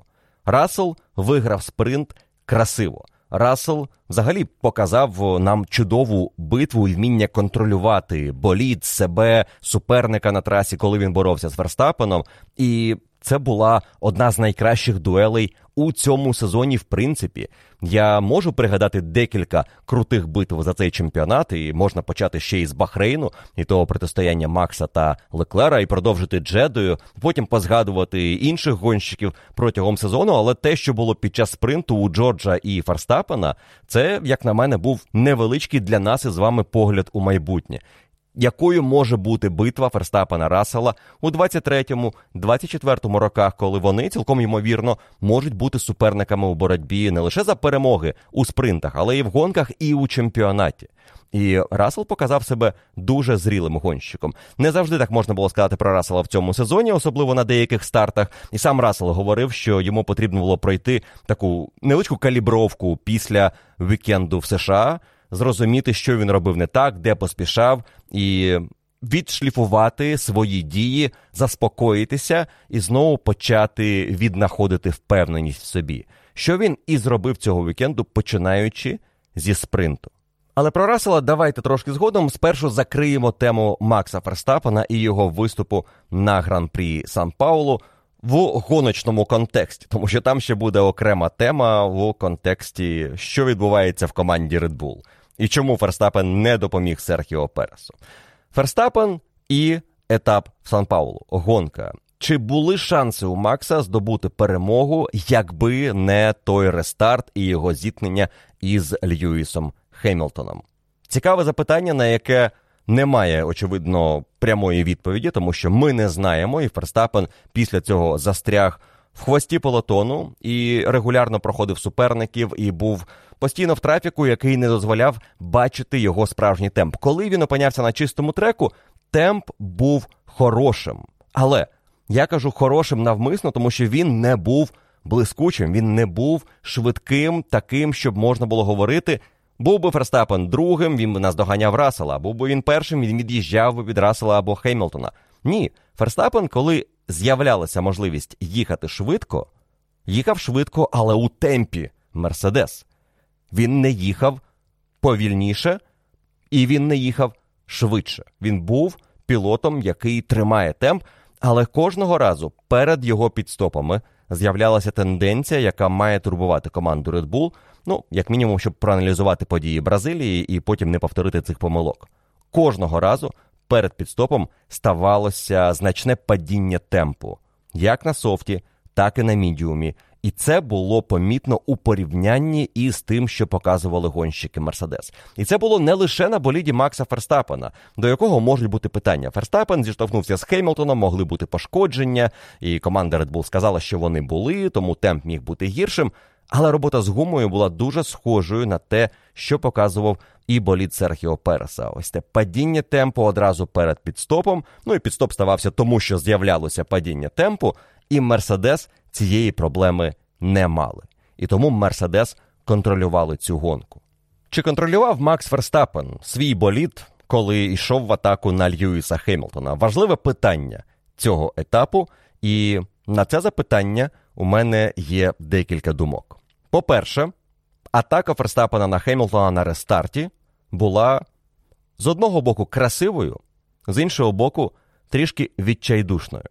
Рассел виграв спринт красиво. Рассел взагалі показав нам чудову битву і вміння контролювати болід, себе, суперника на трасі, коли він боровся з Верстапеном. І це була одна з найкращих дуелей у цьому сезоні. В принципі, я можу пригадати декілька крутих битв за цей чемпіонат, і можна почати ще із Бахрейну, і того протистояння Макса та Леклера, і продовжити Джедою, потім позгадувати інших гонщиків протягом сезону. Але те, що було під час спринту у Джорджа і Ферстапена, це, як на мене, був невеличкий для нас із вами погляд у майбутнє якою може бути битва Ферстапена Рассела у 23-24 роках, коли вони цілком ймовірно можуть бути суперниками у боротьбі не лише за перемоги у спринтах, але і в гонках, і у чемпіонаті. І Рассел показав себе дуже зрілим гонщиком. Не завжди так можна було сказати про Рассела в цьому сезоні, особливо на деяких стартах. І сам Рассел говорив, що йому потрібно було пройти таку невеличку калібровку після вікенду в США зрозуміти, що він робив не так, де поспішав, і відшліфувати свої дії, заспокоїтися і знову почати віднаходити впевненість в собі, що він і зробив цього вікенду, починаючи зі спринту. Але про Рассела давайте трошки згодом. Спершу закриємо тему Макса Ферстапена і його виступу на гран-прі Сан Паулу в гоночному контексті, тому що там ще буде окрема тема в контексті, що відбувається в команді Red Bull і чому Ферстапен не допоміг Серхіо Пересу. Ферстапен і етап в Сан Паулу. Гонка. Чи були шанси у Макса здобути перемогу, якби не той рестарт і його зіткнення із Льюісом Хемілтоном? Цікаве запитання, на яке немає, очевидно, прямої відповіді, тому що ми не знаємо, і Ферстапен після цього застряг в хвості полотону і регулярно проходив суперників і був постійно в трафіку, який не дозволяв бачити його справжній темп. Коли він опинявся на чистому треку, темп був хорошим. Але я кажу хорошим навмисно, тому що він не був блискучим, він не був швидким, таким, щоб можна було говорити. Був би Ферстапен другим, він би наздоганяв Рассела, був би він першим, він від'їжджав би від Рассела або Хеймлтона. Ні, Ферстапен, коли з'являлася можливість їхати швидко, їхав швидко, але у темпі Мерседес. Він не їхав повільніше і він не їхав швидше. Він був пілотом, який тримає темп, але кожного разу перед його підстопами з'являлася тенденція, яка має турбувати команду Red Bull, ну, як мінімум, щоб проаналізувати події Бразилії і потім не повторити цих помилок. Кожного разу перед підстопом ставалося значне падіння темпу, як на софті, так і на мідіумі. І це було помітно у порівнянні із тим, що показували гонщики Мерседес. І це було не лише на боліді Макса Ферстапена, до якого можуть бути питання. Ферстапен зіштовхнувся з Хеймлтоном, могли бути пошкодження, і команда Red Bull сказала, що вони були, тому темп міг бути гіршим. Але робота з гумою була дуже схожою на те, що показував і боліт Серхіо Переса. Ось те падіння темпу одразу перед підстопом. Ну і підстоп ставався тому, що з'являлося падіння темпу, і Мерседес цієї проблеми не мали. І тому Мерседес контролювали цю гонку. Чи контролював Макс Ферстапен свій боліт, коли йшов в атаку на Льюіса Хемілтона? Важливе питання цього етапу, і на це запитання у мене є декілька думок. По-перше, атака Ферстапена на Хемілтона на рестарті була з одного боку красивою, з іншого боку, трішки відчайдушною.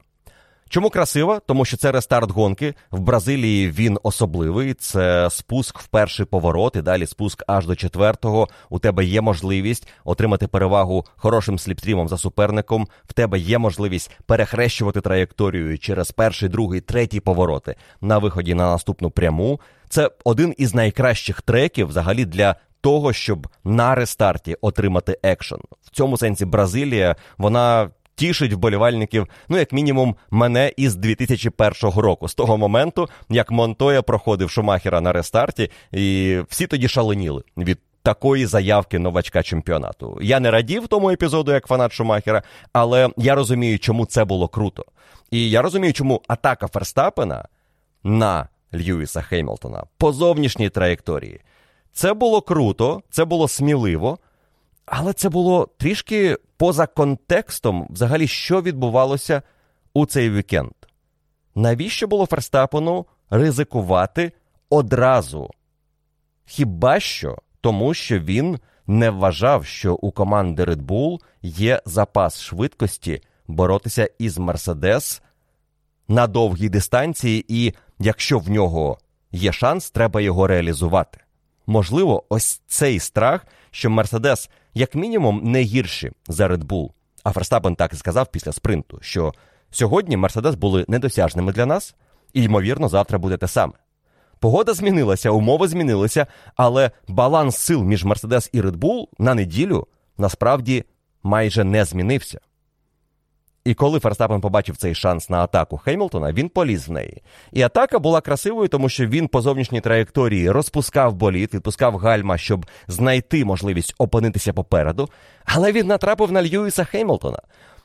Чому красива? Тому що це рестарт гонки. В Бразилії він особливий. Це спуск в перший поворот, і далі спуск аж до четвертого. У тебе є можливість отримати перевагу хорошим сліпстрімом за суперником. В тебе є можливість перехрещувати траєкторію через перший, другий, третій повороти на виході на наступну пряму. Це один із найкращих треків взагалі для. Того, щоб на рестарті отримати екшен. В цьому сенсі Бразилія, вона тішить вболівальників, ну як мінімум, мене із 2001 року, з того моменту, як Монтоя проходив Шумахера на рестарті, і всі тоді шаленіли від. Такої заявки новачка чемпіонату. Я не радів тому епізоду, як фанат Шумахера, але я розумію, чому це було круто. І я розумію, чому атака Ферстапена на Льюіса Хеймлтона по зовнішній траєкторії. Це було круто, це було сміливо, але це було трішки поза контекстом, взагалі, що відбувалося у цей вікенд. Навіщо було Ферстапену ризикувати одразу? Хіба що тому, що він не вважав, що у команди Red Bull є запас швидкості боротися із Мерседес на довгій дистанції, і якщо в нього є шанс, треба його реалізувати. Можливо, ось цей страх, що Мерседес як мінімум не гірші за Red Bull. А Ферстапен так і сказав після спринту, що сьогодні Мерседес були недосяжними для нас, і, ймовірно, завтра буде те саме. Погода змінилася, умови змінилися, але баланс сил між Мерседес і Red Bull на неділю насправді майже не змінився. І коли Ферстапен побачив цей шанс на атаку Хеймлтона, він поліз в неї. І атака була красивою, тому що він по зовнішній траєкторії розпускав боліт, відпускав гальма, щоб знайти можливість опинитися попереду. Але він натрапив на Льюіса Хеймлтона,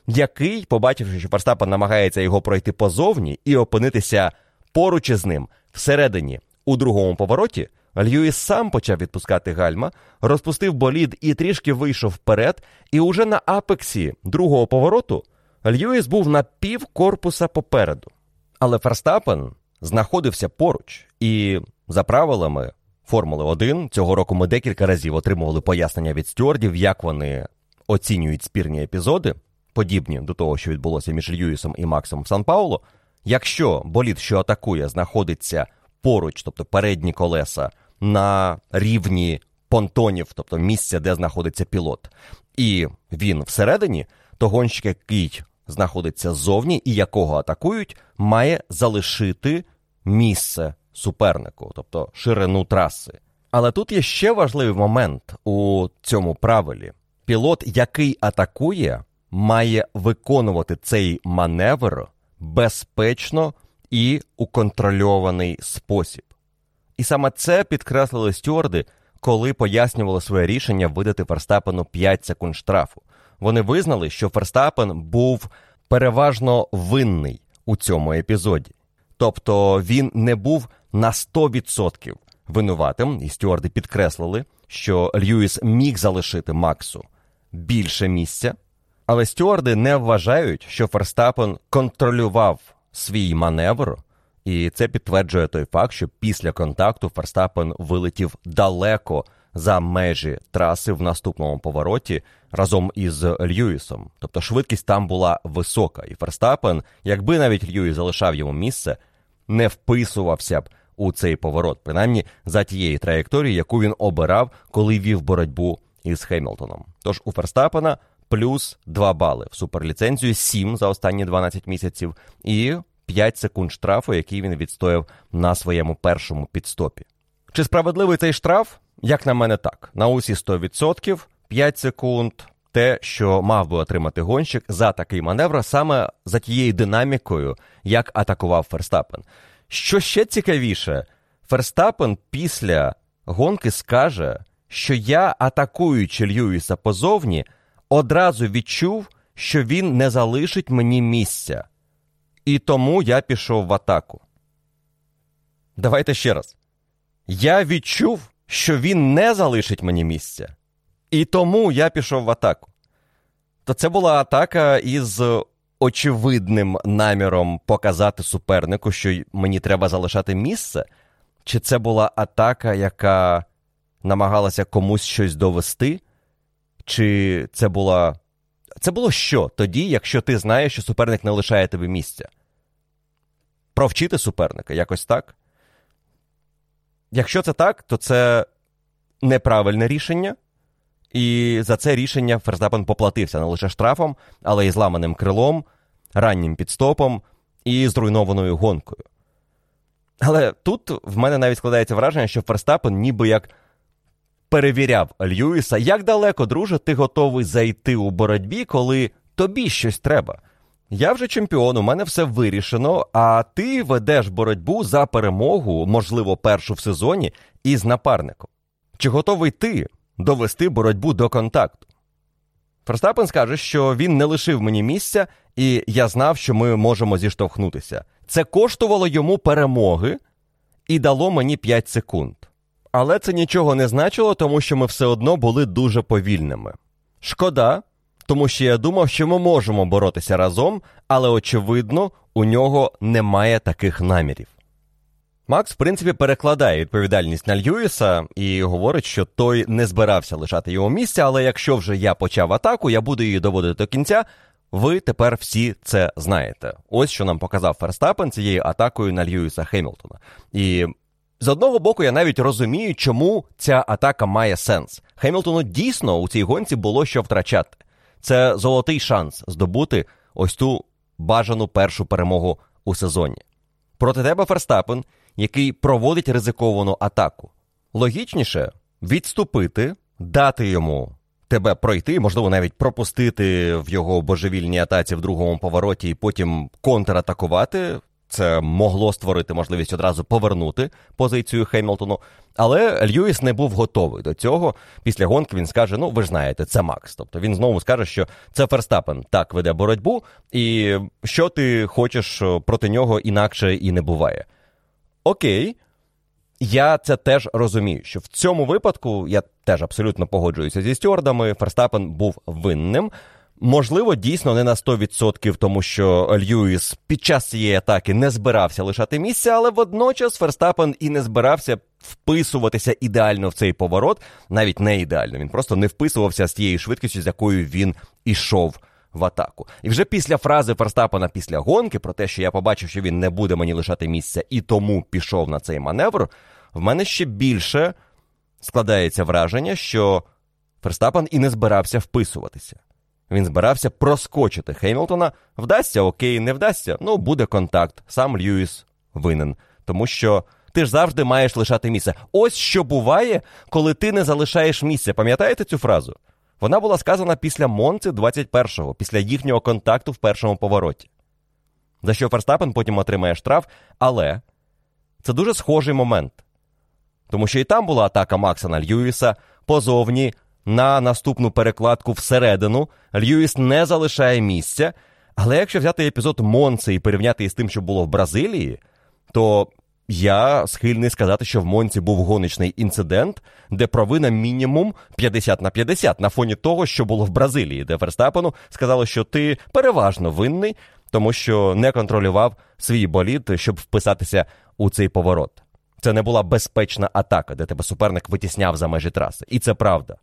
який, побачивши, що Ферстапен намагається його пройти позовні і опинитися поруч із ним всередині у другому повороті. Льюіс сам почав відпускати гальма, розпустив болід і трішки вийшов вперед, і уже на апексі другого повороту. Льюіс був на пів корпуса попереду. Але Ферстапен знаходився поруч, і за правилами Формули 1 цього року ми декілька разів отримували пояснення від стюардів, як вони оцінюють спірні епізоди, подібні до того, що відбулося між Льюісом і Максом в Сан Пауло. Якщо болід, що атакує, знаходиться поруч, тобто передні колеса, на рівні понтонів, тобто місця, де знаходиться пілот, і він всередині, то гонщик, який знаходиться ззовні і якого атакують, має залишити місце супернику, тобто ширину траси. Але тут є ще важливий момент у цьому правилі: пілот, який атакує, має виконувати цей маневр безпечно і у контрольований спосіб. І саме це підкреслили стюарди, коли пояснювали своє рішення видати Ферстапену 5 секунд штрафу. Вони визнали, що Ферстапен був переважно винний у цьому епізоді. Тобто він не був на 100% винуватим, і стюарди підкреслили, що Льюіс міг залишити Максу більше місця, але стюарди не вважають, що Ферстапен контролював свій маневр, і це підтверджує той факт, що після контакту Ферстапен вилетів далеко за межі траси в наступному повороті разом із Льюісом. Тобто швидкість там була висока, і Ферстапен, якби навіть Льюіс залишав йому місце, не вписувався б у цей поворот, принаймні за тією траєкторією, яку він обирав, коли вів боротьбу із Хемілтоном. Тож у Ферстапена плюс 2 бали в суперліцензію, 7 за останні 12 місяців, і 5 секунд штрафу, який він відстояв на своєму першому підстопі. Чи справедливий цей штраф? Як на мене, так. На усі 100%, 5 секунд. Те, що мав би отримати гонщик за такий маневр, саме за тією динамікою, як атакував Ферстапен. Що ще цікавіше, Ферстапен після гонки скаже, що я, атакуючи Льюіса позовні, одразу відчув, що він не залишить мені місця. І тому я пішов в атаку. Давайте ще раз. Я відчув, що він не залишить мені місця. І тому я пішов в атаку. То це була атака із очевидним наміром показати супернику, що мені треба залишати місце. Чи це була атака, яка намагалася комусь щось довести? Чи це була. Це було що тоді, якщо ти знаєш, що суперник не лишає тебе місця? Провчити суперника якось так? Якщо це так, то це неправильне рішення. І за це рішення Ферстапен поплатився не лише штрафом, але й зламаним крилом, раннім підстопом і зруйнованою гонкою. Але тут в мене навіть складається враження, що Ферстапен ніби як перевіряв Льюіса, як далеко, друже, ти готовий зайти у боротьбі, коли тобі щось треба. Я вже чемпіон, у мене все вирішено, а ти ведеш боротьбу за перемогу, можливо, першу в сезоні, із напарником. Чи готовий ти довести боротьбу до контакту? Ферстапен скаже, що він не лишив мені місця, і я знав, що ми можемо зіштовхнутися. Це коштувало йому перемоги і дало мені 5 секунд. Але це нічого не значило, тому що ми все одно були дуже повільними. Шкода, тому що я думав, що ми можемо боротися разом, але очевидно, у нього немає таких намірів. Макс, в принципі, перекладає відповідальність на Льюіса і говорить, що той не збирався лишати його місця, але якщо вже я почав атаку, я буду її доводити до кінця. Ви тепер всі це знаєте. Ось що нам показав Ферстапен цією атакою на Льюіса Хемілтона. І з одного боку, я навіть розумію, чому ця атака має сенс. Хемілтону дійсно у цій гонці було що втрачати. Це золотий шанс здобути ось ту бажану першу перемогу у сезоні. Проти тебе Ферстапен, який проводить ризиковану атаку. Логічніше відступити, дати йому тебе пройти, можливо, навіть пропустити в його божевільній атаці в другому повороті і потім контратакувати. Це могло створити можливість одразу повернути позицію Хемілтону. Але Льюіс не був готовий до цього. Після гонки він скаже: ну, ви ж знаєте, це Макс. Тобто він знову скаже, що це Ферстапен так веде боротьбу, і що ти хочеш проти нього інакше і не буває. Окей, я це теж розумію, що в цьому випадку я теж абсолютно погоджуюся зі стюардами. Ферстапен був винним. Можливо, дійсно не на 100%, тому що Льюіс під час цієї атаки не збирався лишати місце, але водночас Ферстапен і не збирався вписуватися ідеально в цей поворот, навіть не ідеально. Він просто не вписувався з тією швидкістю, з якою він ішов в атаку. І вже після фрази Ферстапена після гонки про те, що я побачив, що він не буде мені лишати місця, і тому пішов на цей маневр. В мене ще більше складається враження, що Ферстапен і не збирався вписуватися. Він збирався проскочити Хеймлтона. Вдасться, окей, не вдасться. Ну, буде контакт. Сам Льюіс винен. Тому що ти ж завжди маєш лишати місце. Ось що буває, коли ти не залишаєш місця. Пам'ятаєте цю фразу? Вона була сказана після Монци 21-го, після їхнього контакту в першому повороті. За що Ферстапен потім отримає штраф, але це дуже схожий момент. Тому що і там була атака Макса на Льюіса позовні на наступну перекладку всередину. Льюіс не залишає місця. Але якщо взяти епізод Монци і порівняти із тим, що було в Бразилії, то я схильний сказати, що в Монці був гоночний інцидент, де провина мінімум 50 на 50 на фоні того, що було в Бразилії, де Ферстапену сказали, що ти переважно винний, тому що не контролював свій болід, щоб вписатися у цей поворот. Це не була безпечна атака, де тебе суперник витісняв за межі траси. І це правда.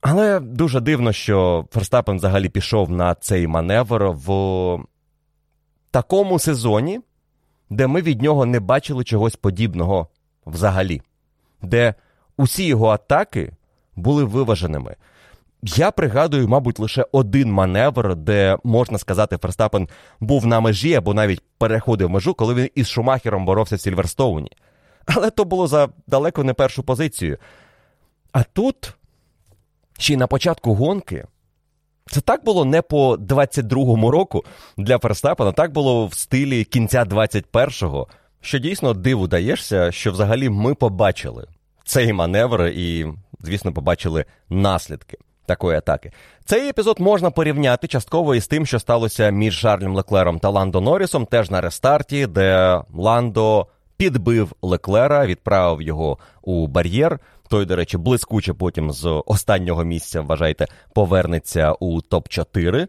Але дуже дивно, що Ферстапен взагалі пішов на цей маневр в такому сезоні, де ми від нього не бачили чогось подібного взагалі, де усі його атаки були виваженими. Я пригадую, мабуть, лише один маневр, де можна сказати, Ферстапен був на межі або навіть переходив межу, коли він із Шумахером боровся в Сільверстоуні. Але то було за далеко не першу позицію. А тут ще й на початку гонки. Це так було не по 22-му року для Ферстапена, так було в стилі кінця 21-го, що дійсно диву даєшся, що взагалі ми побачили цей маневр і, звісно, побачили наслідки такої атаки. Цей епізод можна порівняти частково із тим, що сталося між Шарлем Леклером та Ландо Норрісом, теж на рестарті, де Ландо підбив Леклера, відправив його у бар'єр. Той, до речі, блискуче потім з останнього місця, вважайте, повернеться у топ-4.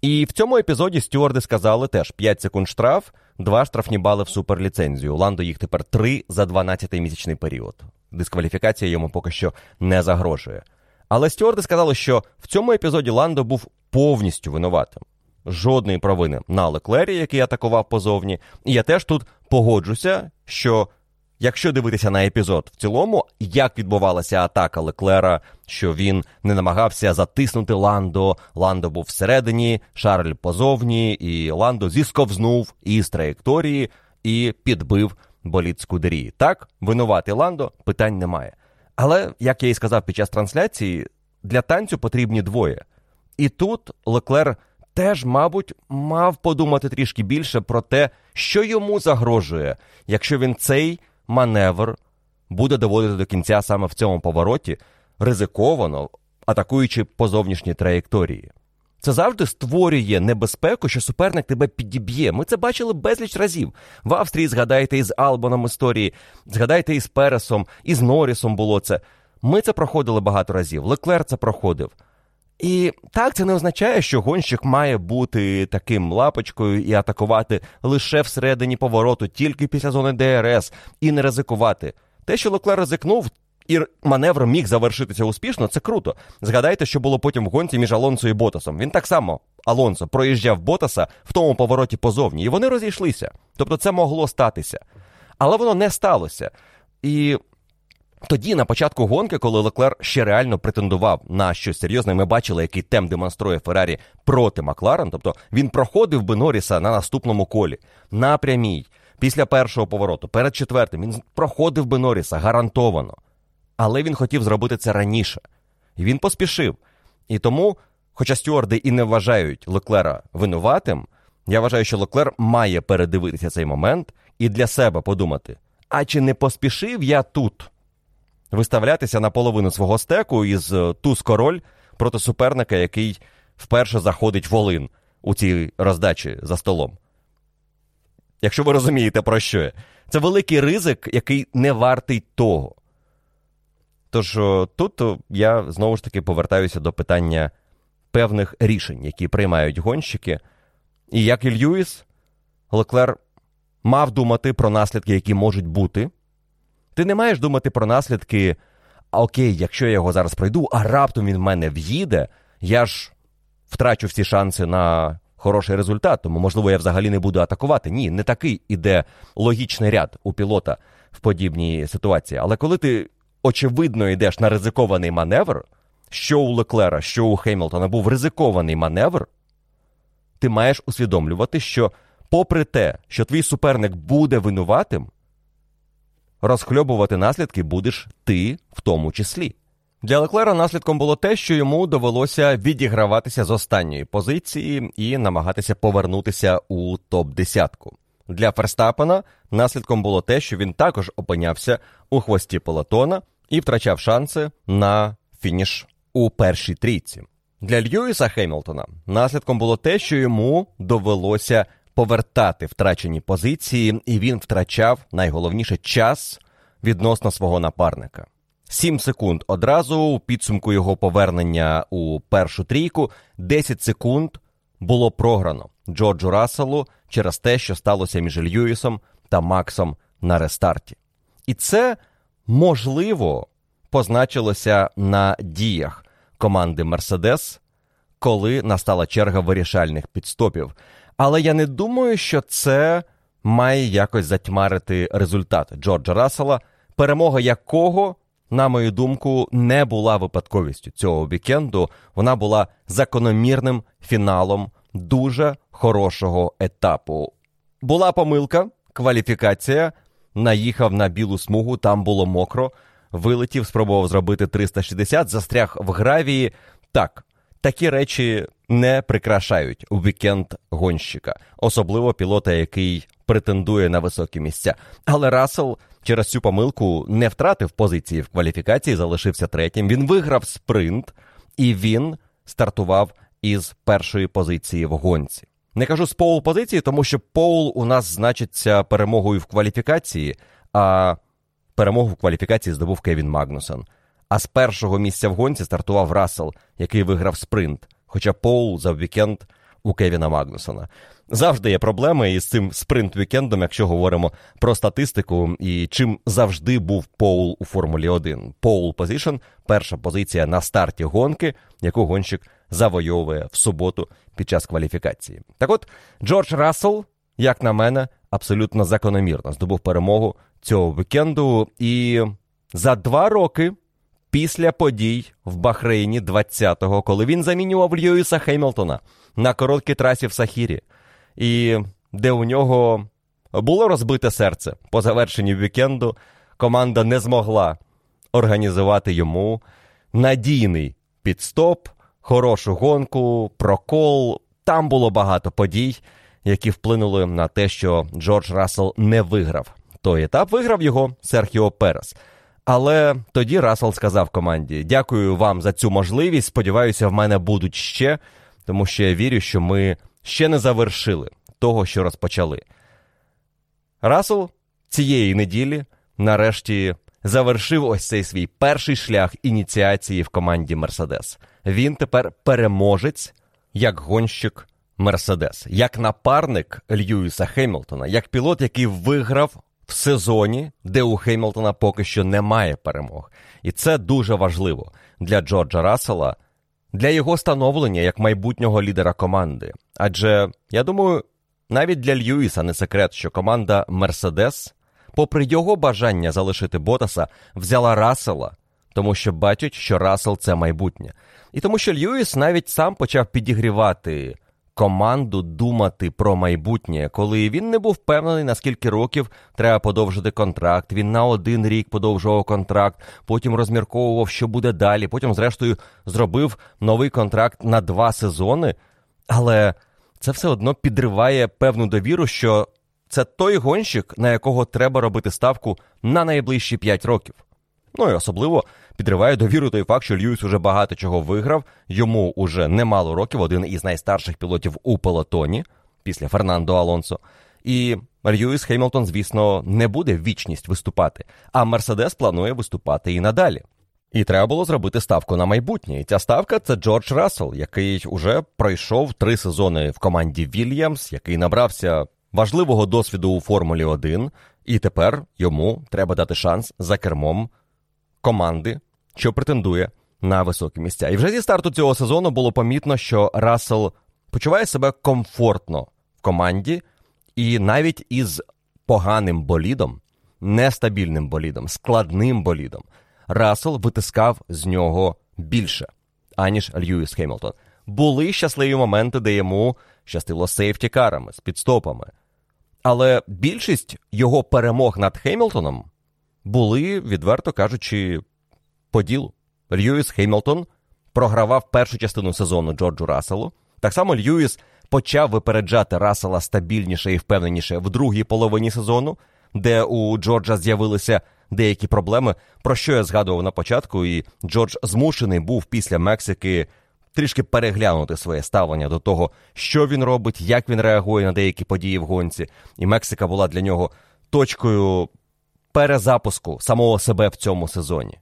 І в цьому епізоді стюарди сказали теж 5 секунд штраф, 2 штрафні бали в суперліцензію. Ландо їх тепер 3 за 12-місячний період. Дискваліфікація йому поки що не загрожує. Але стюарди сказали, що в цьому епізоді Ландо був повністю винуватим. Жодної провини на Леклері, який атакував позовні. І я теж тут погоджуся, що якщо дивитися на епізод в цілому, як відбувалася атака Леклера, що він не намагався затиснути Ландо, Ландо був всередині, Шарль позовні, і Ландо зісковзнув із траєкторії і підбив боліт Скудерії. Так, винуватий Ландо, питань немає. Але, як я і сказав під час трансляції, для танцю потрібні двоє. І тут Леклер теж, мабуть, мав подумати трішки більше про те, що йому загрожує, якщо він цей маневр буде доводити до кінця саме в цьому повороті, ризиковано атакуючи по зовнішній траєкторії. Це завжди створює небезпеку, що суперник тебе підіб'є. Ми це бачили безліч разів. В Австрії згадайте із Албоном історії, згадайте із Пересом, із Норрісом було це. Ми це проходили багато разів. Леклер це проходив. І так це не означає, що гонщик має бути таким лапочкою і атакувати лише всередині повороту, тільки після зони ДРС, і не ризикувати. Те, що Леклер ризикнув, і маневр міг завершитися успішно, це круто. Згадайте, що було потім в гонці між Алонсо і Ботасом. Він так само, Алонсо, проїжджав Ботаса в тому повороті позовні, і вони розійшлися. Тобто це могло статися. Але воно не сталося. І тоді, на початку гонки, коли Леклер ще реально претендував на щось серйозне, ми бачили, який темп демонструє Феррарі проти Макларен. Тобто він проходив би Норріса на наступному колі, на прямій, після першого повороту, перед четвертим. Він проходив би Норріса гарантовано. Але він хотів зробити це раніше. І він поспішив. І тому, хоча стюарди і не вважають Леклера винуватим, я вважаю, що Леклер має передивитися цей момент і для себе подумати: а чи не поспішив я тут? Виставлятися на половину свого стеку із е, туз король проти суперника, який вперше заходить волин у цій роздачі за столом. Якщо ви розумієте, про що я. Це великий ризик, який не вартий того. Тож е, тут е, я знову ж таки повертаюся до питання певних рішень, які приймають гонщики. І як і Льюіс, Леклер мав думати про наслідки, які можуть бути, ти не маєш думати про наслідки. А окей, якщо я його зараз пройду, а раптом він в мене в'їде, я ж втрачу всі шанси на хороший результат, тому, можливо, я взагалі не буду атакувати. Ні, не такий іде логічний ряд у пілота в подібній ситуації. Але коли ти очевидно йдеш на ризикований маневр, що у Леклера, що у Хеймлтона був ризикований маневр, ти маєш усвідомлювати, що, попри те, що твій суперник буде винуватим, розхльобувати наслідки будеш ти в тому числі. Для Леклера наслідком було те, що йому довелося відіграватися з останньої позиції і намагатися повернутися у топ-10. Для Ферстапена наслідком було те, що він також опинявся у хвості пелотона і втрачав шанси на фініш у першій трійці. Для Льюіса Хемілтона наслідком було те, що йому довелося повертати втрачені позиції, і він втрачав найголовніше час відносно свого напарника. Сім секунд одразу у підсумку його повернення у першу трійку, 10 секунд було програно Джорджу Расселу через те, що сталося між Льюісом та Максом на рестарті. І це можливо позначилося на діях команди Мерседес, коли настала черга вирішальних підстопів. Але я не думаю, що це має якось затьмарити результат Джорджа Рассела, перемога якого, на мою думку, не була випадковістю цього вікенду. Вона була закономірним фіналом дуже хорошого етапу. Була помилка, кваліфікація. Наїхав на білу смугу, там було мокро. Вилетів, спробував зробити 360, застряг в гравії. Так, такі речі не прикрашають вікенд гонщика, особливо пілота, який претендує на високі місця. Але Рассел через цю помилку не втратив позиції в кваліфікації, залишився третім. Він виграв спринт і він стартував із першої позиції в гонці. Не кажу з pole позиції, тому що pole у нас значиться перемогою в кваліфікації, а перемогу в кваліфікації здобув Кевін Магнусон. А з першого місця в гонці стартував Рассел, який виграв спринт. Хоча Pole за вікенд у Кевіна Магнусона. Завжди є проблеми із цим спринт-вікендом, якщо говоримо про статистику, і чим завжди був Pole у Формулі 1. Pole position перша позиція на старті гонки, яку гонщик завойовує в суботу під час кваліфікації. Так от, Джордж Рассел, як на мене, абсолютно закономірно здобув перемогу цього вікенду. І за два роки після подій в Бахрейні 20-го, коли він замінював Льюіса Хеймлтона на короткій трасі в Сахірі, і де у нього було розбите серце по завершенні вікенду, команда не змогла організувати йому надійний підстоп, хорошу гонку, прокол. Там було багато подій, які вплинули на те, що Джордж Рассел не виграв. Той етап виграв його Серхіо Перес. Але тоді Рассел сказав команді: Дякую вам за цю можливість. Сподіваюся, в мене будуть ще, тому що я вірю, що ми ще не завершили того, що розпочали. Рассел цієї неділі нарешті завершив ось цей свій перший шлях ініціації в команді Мерседес. Він тепер переможець як гонщик Мерседес, як напарник Льюіса Хемілтона, як пілот, який виграв в сезоні, де у Хеймлтона поки що немає перемог. І це дуже важливо для Джорджа Рассела, для його становлення як майбутнього лідера команди. Адже я думаю, навіть для Льюіса не секрет, що команда Мерседес, попри його бажання залишити Ботаса, взяла Рассела, тому що бачать, що Рассел це майбутнє. І тому що Льюіс навіть сам почав підігрівати команду думати про майбутнє, коли він не був впевнений, на скільки років треба подовжити контракт. Він на один рік подовжував контракт, потім розмірковував, що буде далі. Потім, зрештою, зробив новий контракт на два сезони. Але це все одно підриває певну довіру, що це той гонщик, на якого треба робити ставку на найближчі п'ять років. Ну і особливо підриває довіру той факт, що Льюіс уже багато чого виграв. Йому уже немало років, один із найстарших пілотів у пелотоні після Фернандо Алонсо. І Льюіс Хеймлтон, звісно, не буде вічність виступати, а Мерседес планує виступати і надалі. І треба було зробити ставку на майбутнє. І ця ставка це Джордж Рассел, який уже пройшов три сезони в команді Вільямс, який набрався важливого досвіду у Формулі 1, і тепер йому треба дати шанс за кермом команди, що претендує на високі місця. І вже зі старту цього сезону було помітно, що Рассел почуває себе комфортно в команді, і навіть із поганим болідом, нестабільним болідом, складним болідом, Рассел витискав з нього більше, аніж Льюіс Хемілтон. Були щасливі моменти, де йому щастило сейфтікарами, з підстопами. Але більшість його перемог над Хемілтоном були, відверто кажучи, по ділу. Льюіс Хеймлтон програвав першу частину сезону Джорджу Расселу. Так само Льюіс почав випереджати Рассела стабільніше і впевненіше в другій половині сезону, де у Джорджа з'явилися деякі проблеми, про що я згадував на початку, і Джордж змушений був після Мексики трішки переглянути своє ставлення до того, що він робить, як він реагує на деякі події в гонці. І Мексика була для нього точкою перезапуску самого себе в цьому сезоні.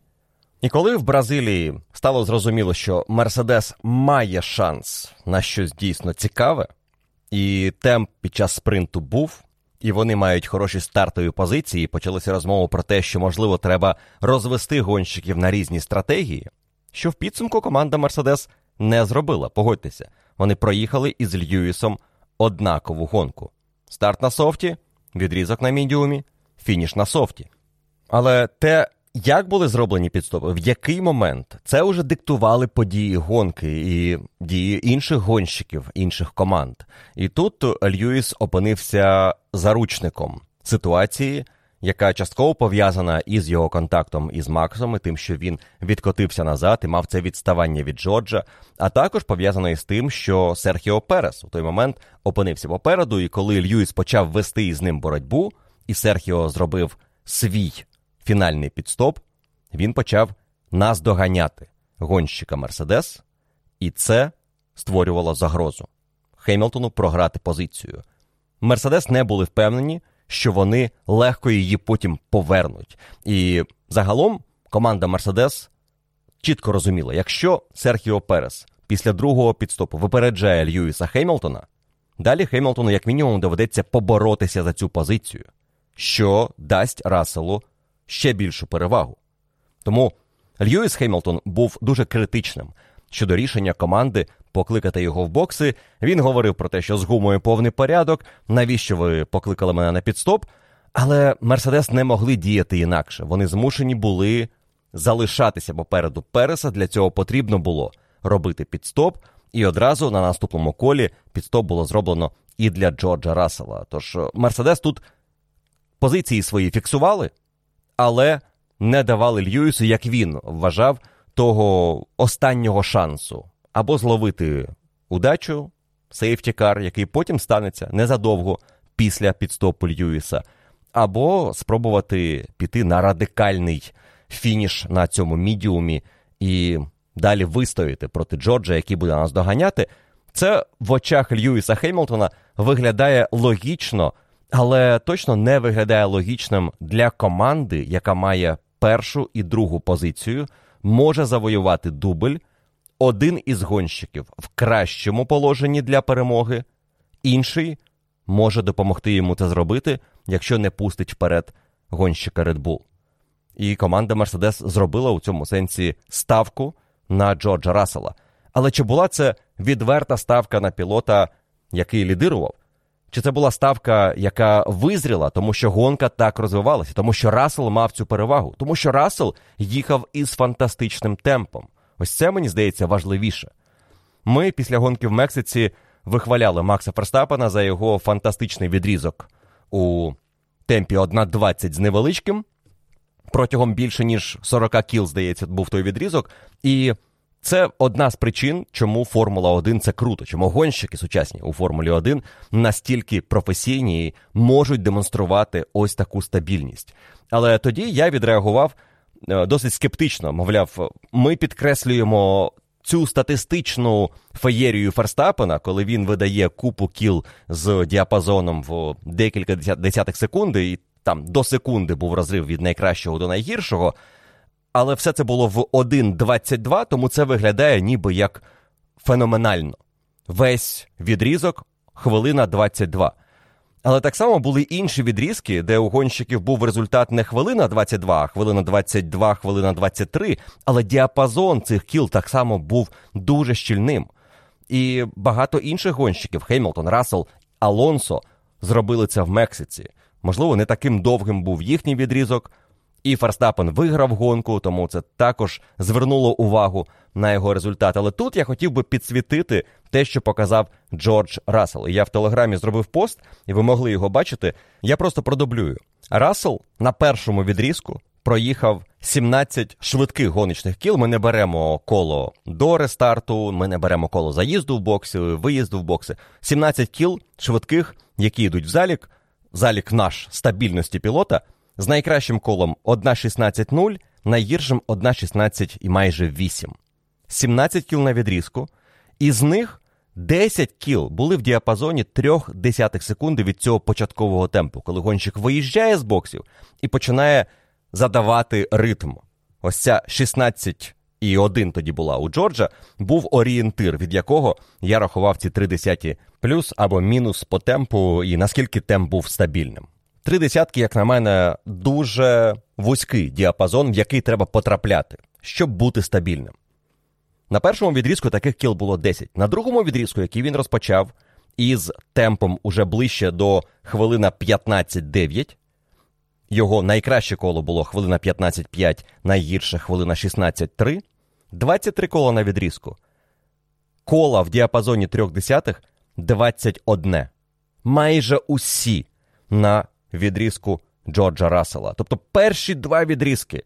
І коли в Бразилії стало зрозуміло, що Мерседес має шанс на щось дійсно цікаве, і темп під час спринту був, і вони мають хороші стартові позиції, почалися розмови про те, що, можливо, треба розвести гонщиків на різні стратегії, що в підсумку команда Мерседес не зробила. Погодьтеся, вони проїхали із Льюісом однакову гонку. Старт на софті, відрізок на мідіумі, фініш на софті. Але те, як були зроблені підстопи, в який момент це вже диктували події гонки і дії інших гонщиків, інших команд. І тут Льюіс опинився заручником ситуації, яка частково пов'язана із його контактом із Максом, і тим, що він відкотився назад і мав це відставання від Джорджа, а також пов'язана із тим, що Серхіо Перес у той момент опинився попереду, і коли Льюіс почав вести із ним боротьбу, і Серхіо зробив свій фінальний підстоп, він почав наздоганяти гонщика Мерседес, і це створювало загрозу Хеймлтону програти позицію. Мерседес не були впевнені, що вони легко її потім повернуть. І загалом команда Мерседес чітко розуміла, якщо Серхіо Перес після другого підстопу випереджає Льюіса Хеймлтона, далі Хеймлтону, як мінімум, доведеться поборотися за цю позицію, що дасть Расселу ще більшу перевагу. Тому Льюіс Хеймлтон був дуже критичним щодо рішення команди покликати його в бокси. Він говорив про те, що з гумою повний порядок, навіщо ви покликали мене на підстоп. Але Мерседес не могли діяти інакше. Вони змушені були залишатися попереду Переса. Для цього потрібно було робити підстоп. І одразу на наступному колі підстоп було зроблено і для Джорджа Рассела. Тож Мерседес тут позиції свої фіксували, але не давали Льюісу, як він вважав, того останнього шансу або зловити удачу, сейфтікар, який потім станеться незадовго після підстопу Льюіса, або спробувати піти на радикальний фініш на цьому мідіумі і далі вистояти проти Джорджа, який буде нас доганяти. Це в очах Льюіса Хеймлтона виглядає логічно, але точно не виглядає логічним для команди, яка має першу і другу позицію, може завоювати дубль один із гонщиків в кращому положенні для перемоги, інший може допомогти йому це зробити, якщо не пустить вперед гонщика Red Bull. І команда Mercedes зробила у цьому сенсі ставку на Джорджа Рассела. Але чи була це відверта ставка на пілота, який лідирував? Чи це була ставка, яка визріла, тому що гонка так розвивалася, тому що Рассел мав цю перевагу, тому що Рассел їхав із фантастичним темпом. Ось це мені здається важливіше. Ми після гонки в Мексиці вихваляли Макса Ферстапена за його фантастичний відрізок у темпі 1.20 з невеличким. Протягом більше ніж 40 кіл, здається, був той відрізок. І це одна з причин, чому Формула 1 це круто, чому гонщики сучасні у Формулі 1 настільки професійні і можуть демонструвати ось таку стабільність. Але тоді я відреагував Е, досить скептично. Мовляв, ми підкреслюємо цю статистичну феєрію Ферстапена, коли він видає купу кіл з діапазоном в декілька десятих секунди, і там до секунди був розрив від найкращого до найгіршого. Але все це було в 1.22, тому це виглядає ніби як феноменально. Весь відрізок хвилина 22. Але так само були інші відрізки, де у гонщиків був результат не хвилина 22, а хвилина 22, хвилина 23, але діапазон цих кіл так само був дуже щільним. І багато інших гонщиків Хеймлтон, Рассел, Алонсо зробили це в Мексиці. Можливо, не таким довгим був їхній відрізок. І Ферстапен виграв гонку, тому це також звернуло увагу на його результат. Але тут я хотів би підсвітити те, що показав Джордж Рассел. Я в телеграмі зробив пост, і ви могли його бачити. Я просто продублюю. Рассел на першому відрізку проїхав 17 швидких гоночних кіл. Ми не беремо коло до рестарту, ми не беремо коло заїзду в бокси, виїзду в бокси. 17 кіл швидких, які йдуть в залік. Залік наш стабільності пілота з найкращим колом 1.16.0, найгіршим 1.16 і майже 8. 17 кіл на відрізку, із них 10 кіл були в діапазоні 0,3 секунди від цього початкового темпу, коли гонщик виїжджає з боксів і починає задавати ритм. Ось ця 16 і 1 тоді була у Джорджа, був орієнтир, від якого я рахував ці 3 десяті плюс або мінус по темпу, і наскільки темп був стабільним. Три десятки, як на мене, дуже вузький діапазон, в який треба потрапляти, щоб бути стабільним. На першому відрізку таких кіл було 10. На другому відрізку, який він розпочав, із темпом уже ближче до хвилина 15-9. Його найкраще коло було хвилина 15-5, найгірше хвилина 16-3. 23 кола на відрізку. Кола в діапазоні трьох десятих 21. Майже усі на відрізку Джорджа Рассела. Тобто перші два відрізки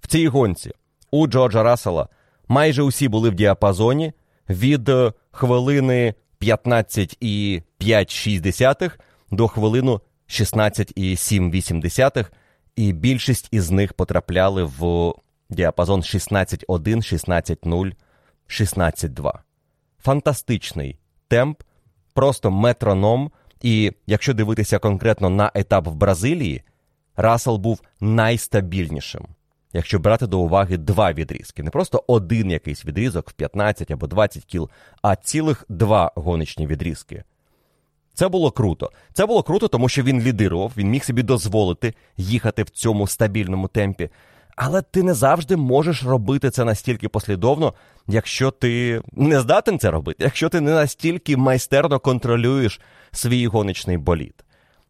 в цій гонці у Джорджа Рассела майже усі були в діапазоні від хвилини 15,5 до хвилину 16,7 і більшість із них потрапляли в діапазон 16.1, 16.0, 16.2. Фантастичний темп, просто метроном. І якщо дивитися конкретно на етап в Бразилії, Рассел був найстабільнішим. Якщо брати до уваги два відрізки, не просто один якийсь відрізок в 15 або 20 кіл, а цілих два гоночні відрізки. Це було круто. Це було круто, тому що він лідирував, він міг собі дозволити їхати в цьому стабільному темпі. Але ти не завжди можеш робити це настільки послідовно, якщо ти не здатен це робити, якщо ти не настільки майстерно контролюєш свій гоночний болід.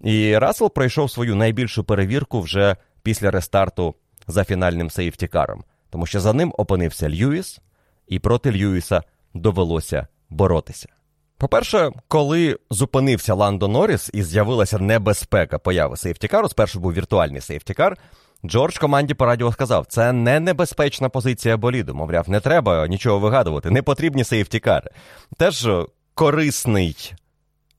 І Рассел пройшов свою найбільшу перевірку вже після рестарту за фінальним сейфтікаром, тому що за ним опинився Льюіс, і проти Льюіса довелося боротися. По-перше, коли зупинився Ландо Норріс і з'явилася небезпека появи сейфтікару, спершу був віртуальний сейфтікар, Джордж команді по радіо сказав: це не небезпечна позиція боліду. Мовляв, не треба нічого вигадувати, не потрібні сейфтікари. Теж корисний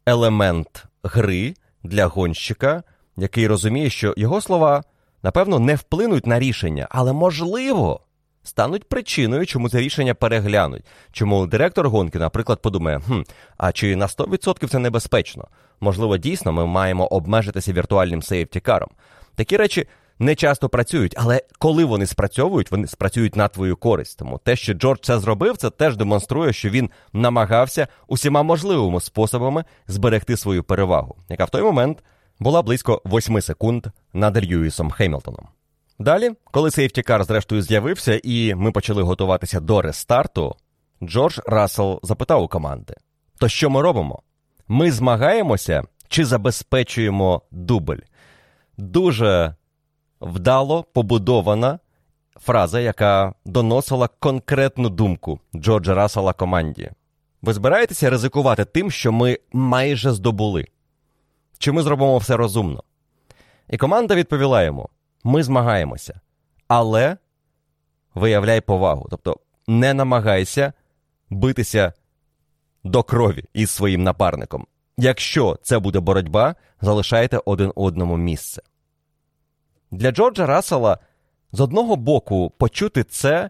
елемент гри для гонщика, який розуміє, що його слова, напевно, не вплинуть на рішення, але можливо. Стануть причиною, чому це рішення переглянуть. Чому директор гонки, наприклад, подумає, хм, а чи на 100% це небезпечно? Можливо, дійсно ми маємо обмежитися віртуальним сейфтікаром. Такі речі не часто працюють, але коли вони спрацьовують, вони спрацюють на твою користь. Тому те, що Джордж це зробив, це теж демонструє, що він намагався усіма можливими способами зберегти свою перевагу, яка в той момент була близько 8 секунд над Льюісом Хемілтоном. Далі, коли сейфтікар зрештою з'явився, і ми почали готуватися до рестарту, Джордж Рассел запитав у команди: То що ми робимо? Ми змагаємося чи забезпечуємо дубль? Дуже вдало побудована фраза, яка доносила конкретну думку Джорджа Рассела команді. Ви збираєтеся ризикувати тим, що ми майже здобули? Чи ми зробимо все розумно? І команда відповіла йому: ми змагаємося, але виявляй повагу. Тобто не намагайся битися до крові із своїм напарником. Якщо це буде боротьба, залишайте один одному місце. Для Джорджа Рассела з одного боку почути це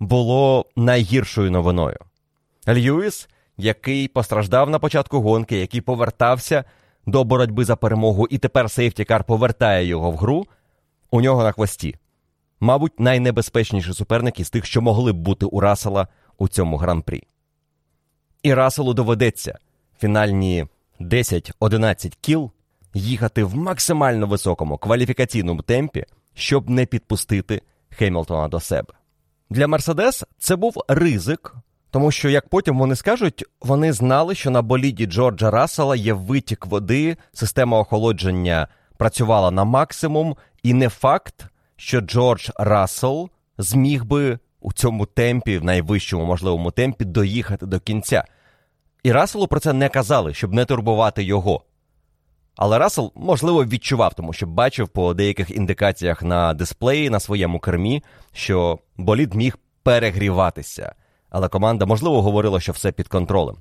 було найгіршою новиною. Льюіс, який постраждав на початку гонки, який повертався до боротьби за перемогу, і тепер сейфтікар повертає його в гру, у нього на хвості. Мабуть, найнебезпечніший суперник із тих, що могли б бути у Рассела у цьому гран-прі. І Расселу доведеться фінальні 10-11 кіл їхати в максимально високому кваліфікаційному темпі, щоб не підпустити Хемілтона до себе. Для Мерседес це був ризик, тому що, як потім вони скажуть, вони знали, що на боліді Джорджа Рассела є витік води, система охолодження працювала на максимум, і не факт, що Джордж Рассел зміг би у цьому темпі, в найвищому можливому темпі, доїхати до кінця. І Расселу про це не казали, щоб не турбувати його. Але Рассел, можливо, відчував, тому що бачив по деяких індикаціях на дисплеї на своєму кермі, що болід міг перегріватися. Але команда, можливо, говорила, що все під контролем.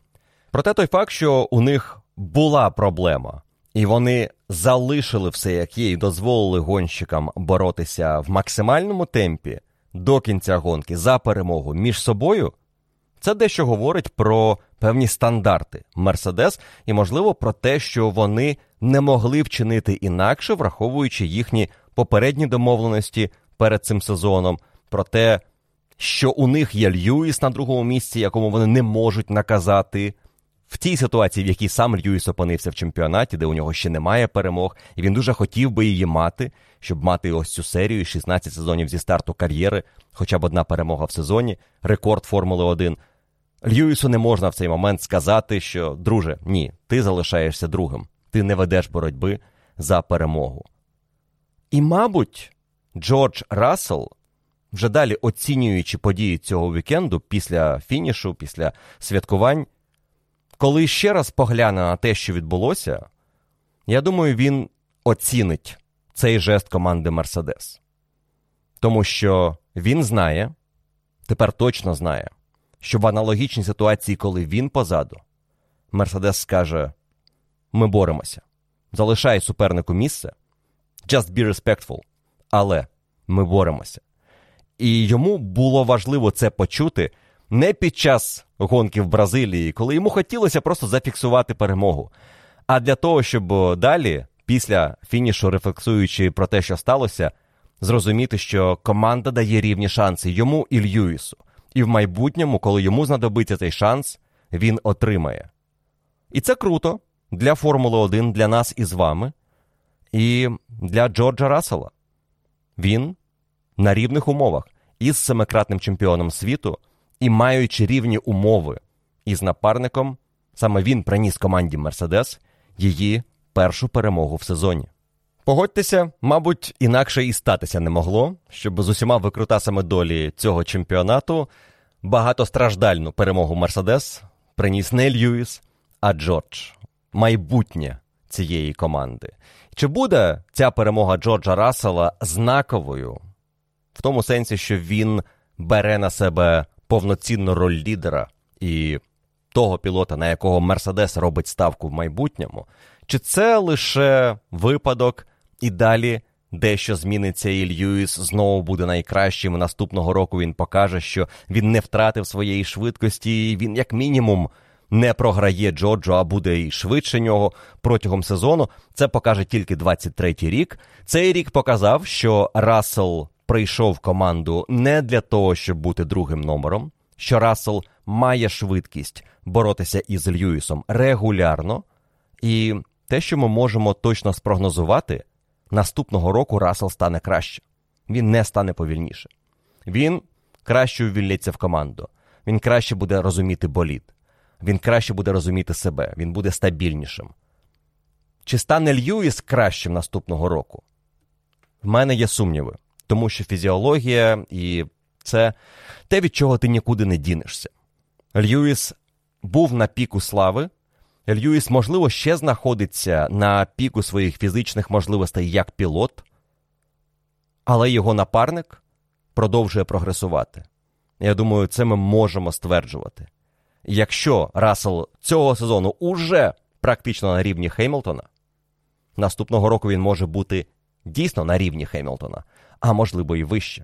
Проте той факт, що у них була проблема, і вони залишили все, як є, і дозволили гонщикам боротися в максимальному темпі до кінця гонки за перемогу між собою. Це дещо говорить про певні стандарти Мерседес і, можливо, про те, що вони не могли вчинити інакше, враховуючи їхні попередні домовленості перед цим сезоном, про те, що у них є Льюіс на другому місці, якому вони не можуть наказати. В тій ситуації, в якій сам Льюіс опинився в чемпіонаті, де у нього ще немає перемог, і він дуже хотів би її мати, щоб мати ось цю серію 16 сезонів зі старту кар'єри, хоча б одна перемога в сезоні, рекорд Формули 1. Льюісу не можна в цей момент сказати, що, друже, ні, ти залишаєшся другим, ти не ведеш боротьби за перемогу. І, мабуть, Джордж Рассел, вже далі оцінюючи події цього вікенду після фінішу, після святкувань, коли ще раз погляне на те, що відбулося, я думаю, він оцінить цей жест команди Мерседес. Тому що він знає, тепер точно знає, що в аналогічній ситуації, коли він позаду, Мерседес скаже: ми боремося, залишай супернику місце, just be respectful, але ми боремося. І йому було важливо це почути не під час гонки в Бразилії, коли йому хотілося просто зафіксувати перемогу, а для того, щоб далі, після фінішу, рефлексуючи про те, що сталося, зрозуміти, що команда дає рівні шанси йому і Льюісу. І в майбутньому, коли йому знадобиться цей шанс, він отримає. І це круто для Формули 1, для нас і з вами, і для Джорджа Рассела. Він на рівних умовах із семикратним чемпіоном світу і маючи рівні умови із напарником, саме він приніс команді Мерседес її першу перемогу в сезоні. Погодьтеся, мабуть, інакше і статися не могло, щоб з усіма викрутасами долі цього чемпіонату багатостраждальну перемогу Мерседес приніс не Льюіс, а Джордж, майбутнє цієї команди. Чи буде ця перемога Джорджа Рассела знаковою в тому сенсі, що він бере на себе повноцінну роль лідера і того пілота, на якого Мерседес робить ставку в майбутньому? Чи це лише випадок і далі дещо зміниться, і Льюіс знову буде найкращим. Наступного року він покаже, що він не втратив своєї швидкості, і він, як мінімум, не програє Джорджу, а буде і швидше нього протягом сезону. Це покаже тільки 23-й рік. Цей рік показав, що Рассел прийшов в команду не для того, щоб бути другим номером, що Рассел має швидкість боротися із Льюісом регулярно, і те, що ми можемо точно спрогнозувати, наступного року Рассел стане краще. Він не стане повільніше. Він краще увілляться в команду. Він краще буде розуміти болід. Він краще буде розуміти себе, він буде стабільнішим. Чи стане Льюіс кращим наступного року? В мене є сумніви, тому що фізіологія і це те, від чого ти нікуди не дінешся. Льюіс був на піку слави. Льюіс, можливо, ще знаходиться на піку своїх фізичних можливостей як пілот, але його напарник продовжує прогресувати. Я думаю, це ми можемо стверджувати. Якщо Рассел цього сезону уже практично на рівні Хеймлтона, наступного року він може бути дійсно на рівні Хеймлтона, а можливо і вище.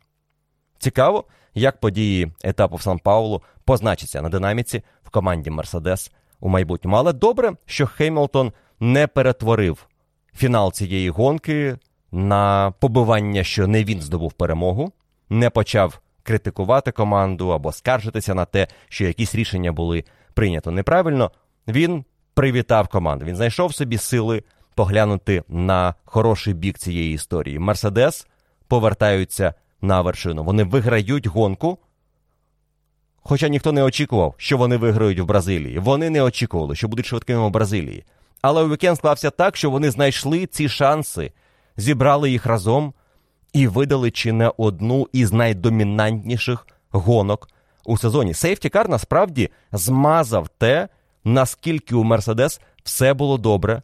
Цікаво, як події етапу в Сан Паулу позначаться на динаміці в команді Мерседес у майбутньому. Але добре, що Хеймлтон не перетворив фінал цієї гонки на побивання, що не він здобув перемогу, не почав критикувати команду або скаржитися на те, що якісь рішення були прийнято неправильно. Він привітав команду. Він знайшов собі сили поглянути на хороший бік цієї історії. Мерседес повертаються на вершину. Вони виграють гонку. Хоча ніхто не очікував, що вони виграють в Бразилії. Вони не очікували, що будуть швидкими в Бразилії. Але вікенд склався так, що вони знайшли ці шанси, зібрали їх разом і видали чи не одну із найдомінантніших гонок у сезоні. Safety car насправді змазав те, наскільки у Мерседес все було добре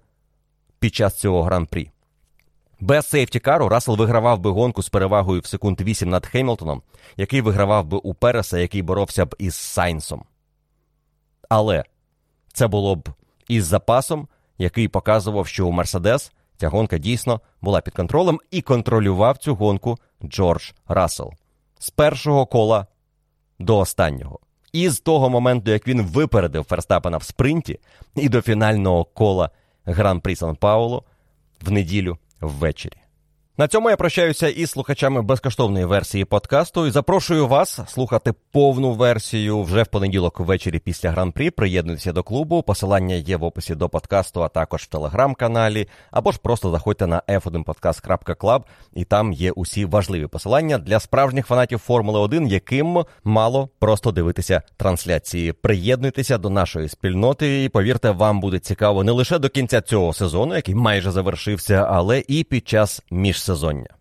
під час цього гран-прі. Без safety car у Рассел вигравав би гонку з перевагою в секунд 8 над Хемілтоном, який вигравав би у Переса, який боровся б із Сайнсом. Але це було б із запасом, який показував, що у Мерседес ця гонка дійсно була під контролем і контролював цю гонку Джордж Рассел з першого кола до останнього. І з того моменту, як він випередив Ферстапена в спринті, і до фінального кола Гран-прі Сан Пауло в неділю ввечері. На цьому я прощаюся із слухачами безкоштовної версії подкасту і запрошую вас слухати повну версію вже в понеділок ввечері після гран-прі. Приєднуйтеся до клубу. Посилання є в описі до подкасту, а також в телеграм-каналі, або ж просто заходьте на f1podcast.club і там є усі важливі посилання для справжніх фанатів Формули 1, яким мало просто дивитися трансляції. Приєднуйтеся до нашої спільноти, і повірте, вам буде цікаво не лише до кінця цього сезону, який майже завершився, але і під час міжсезоння.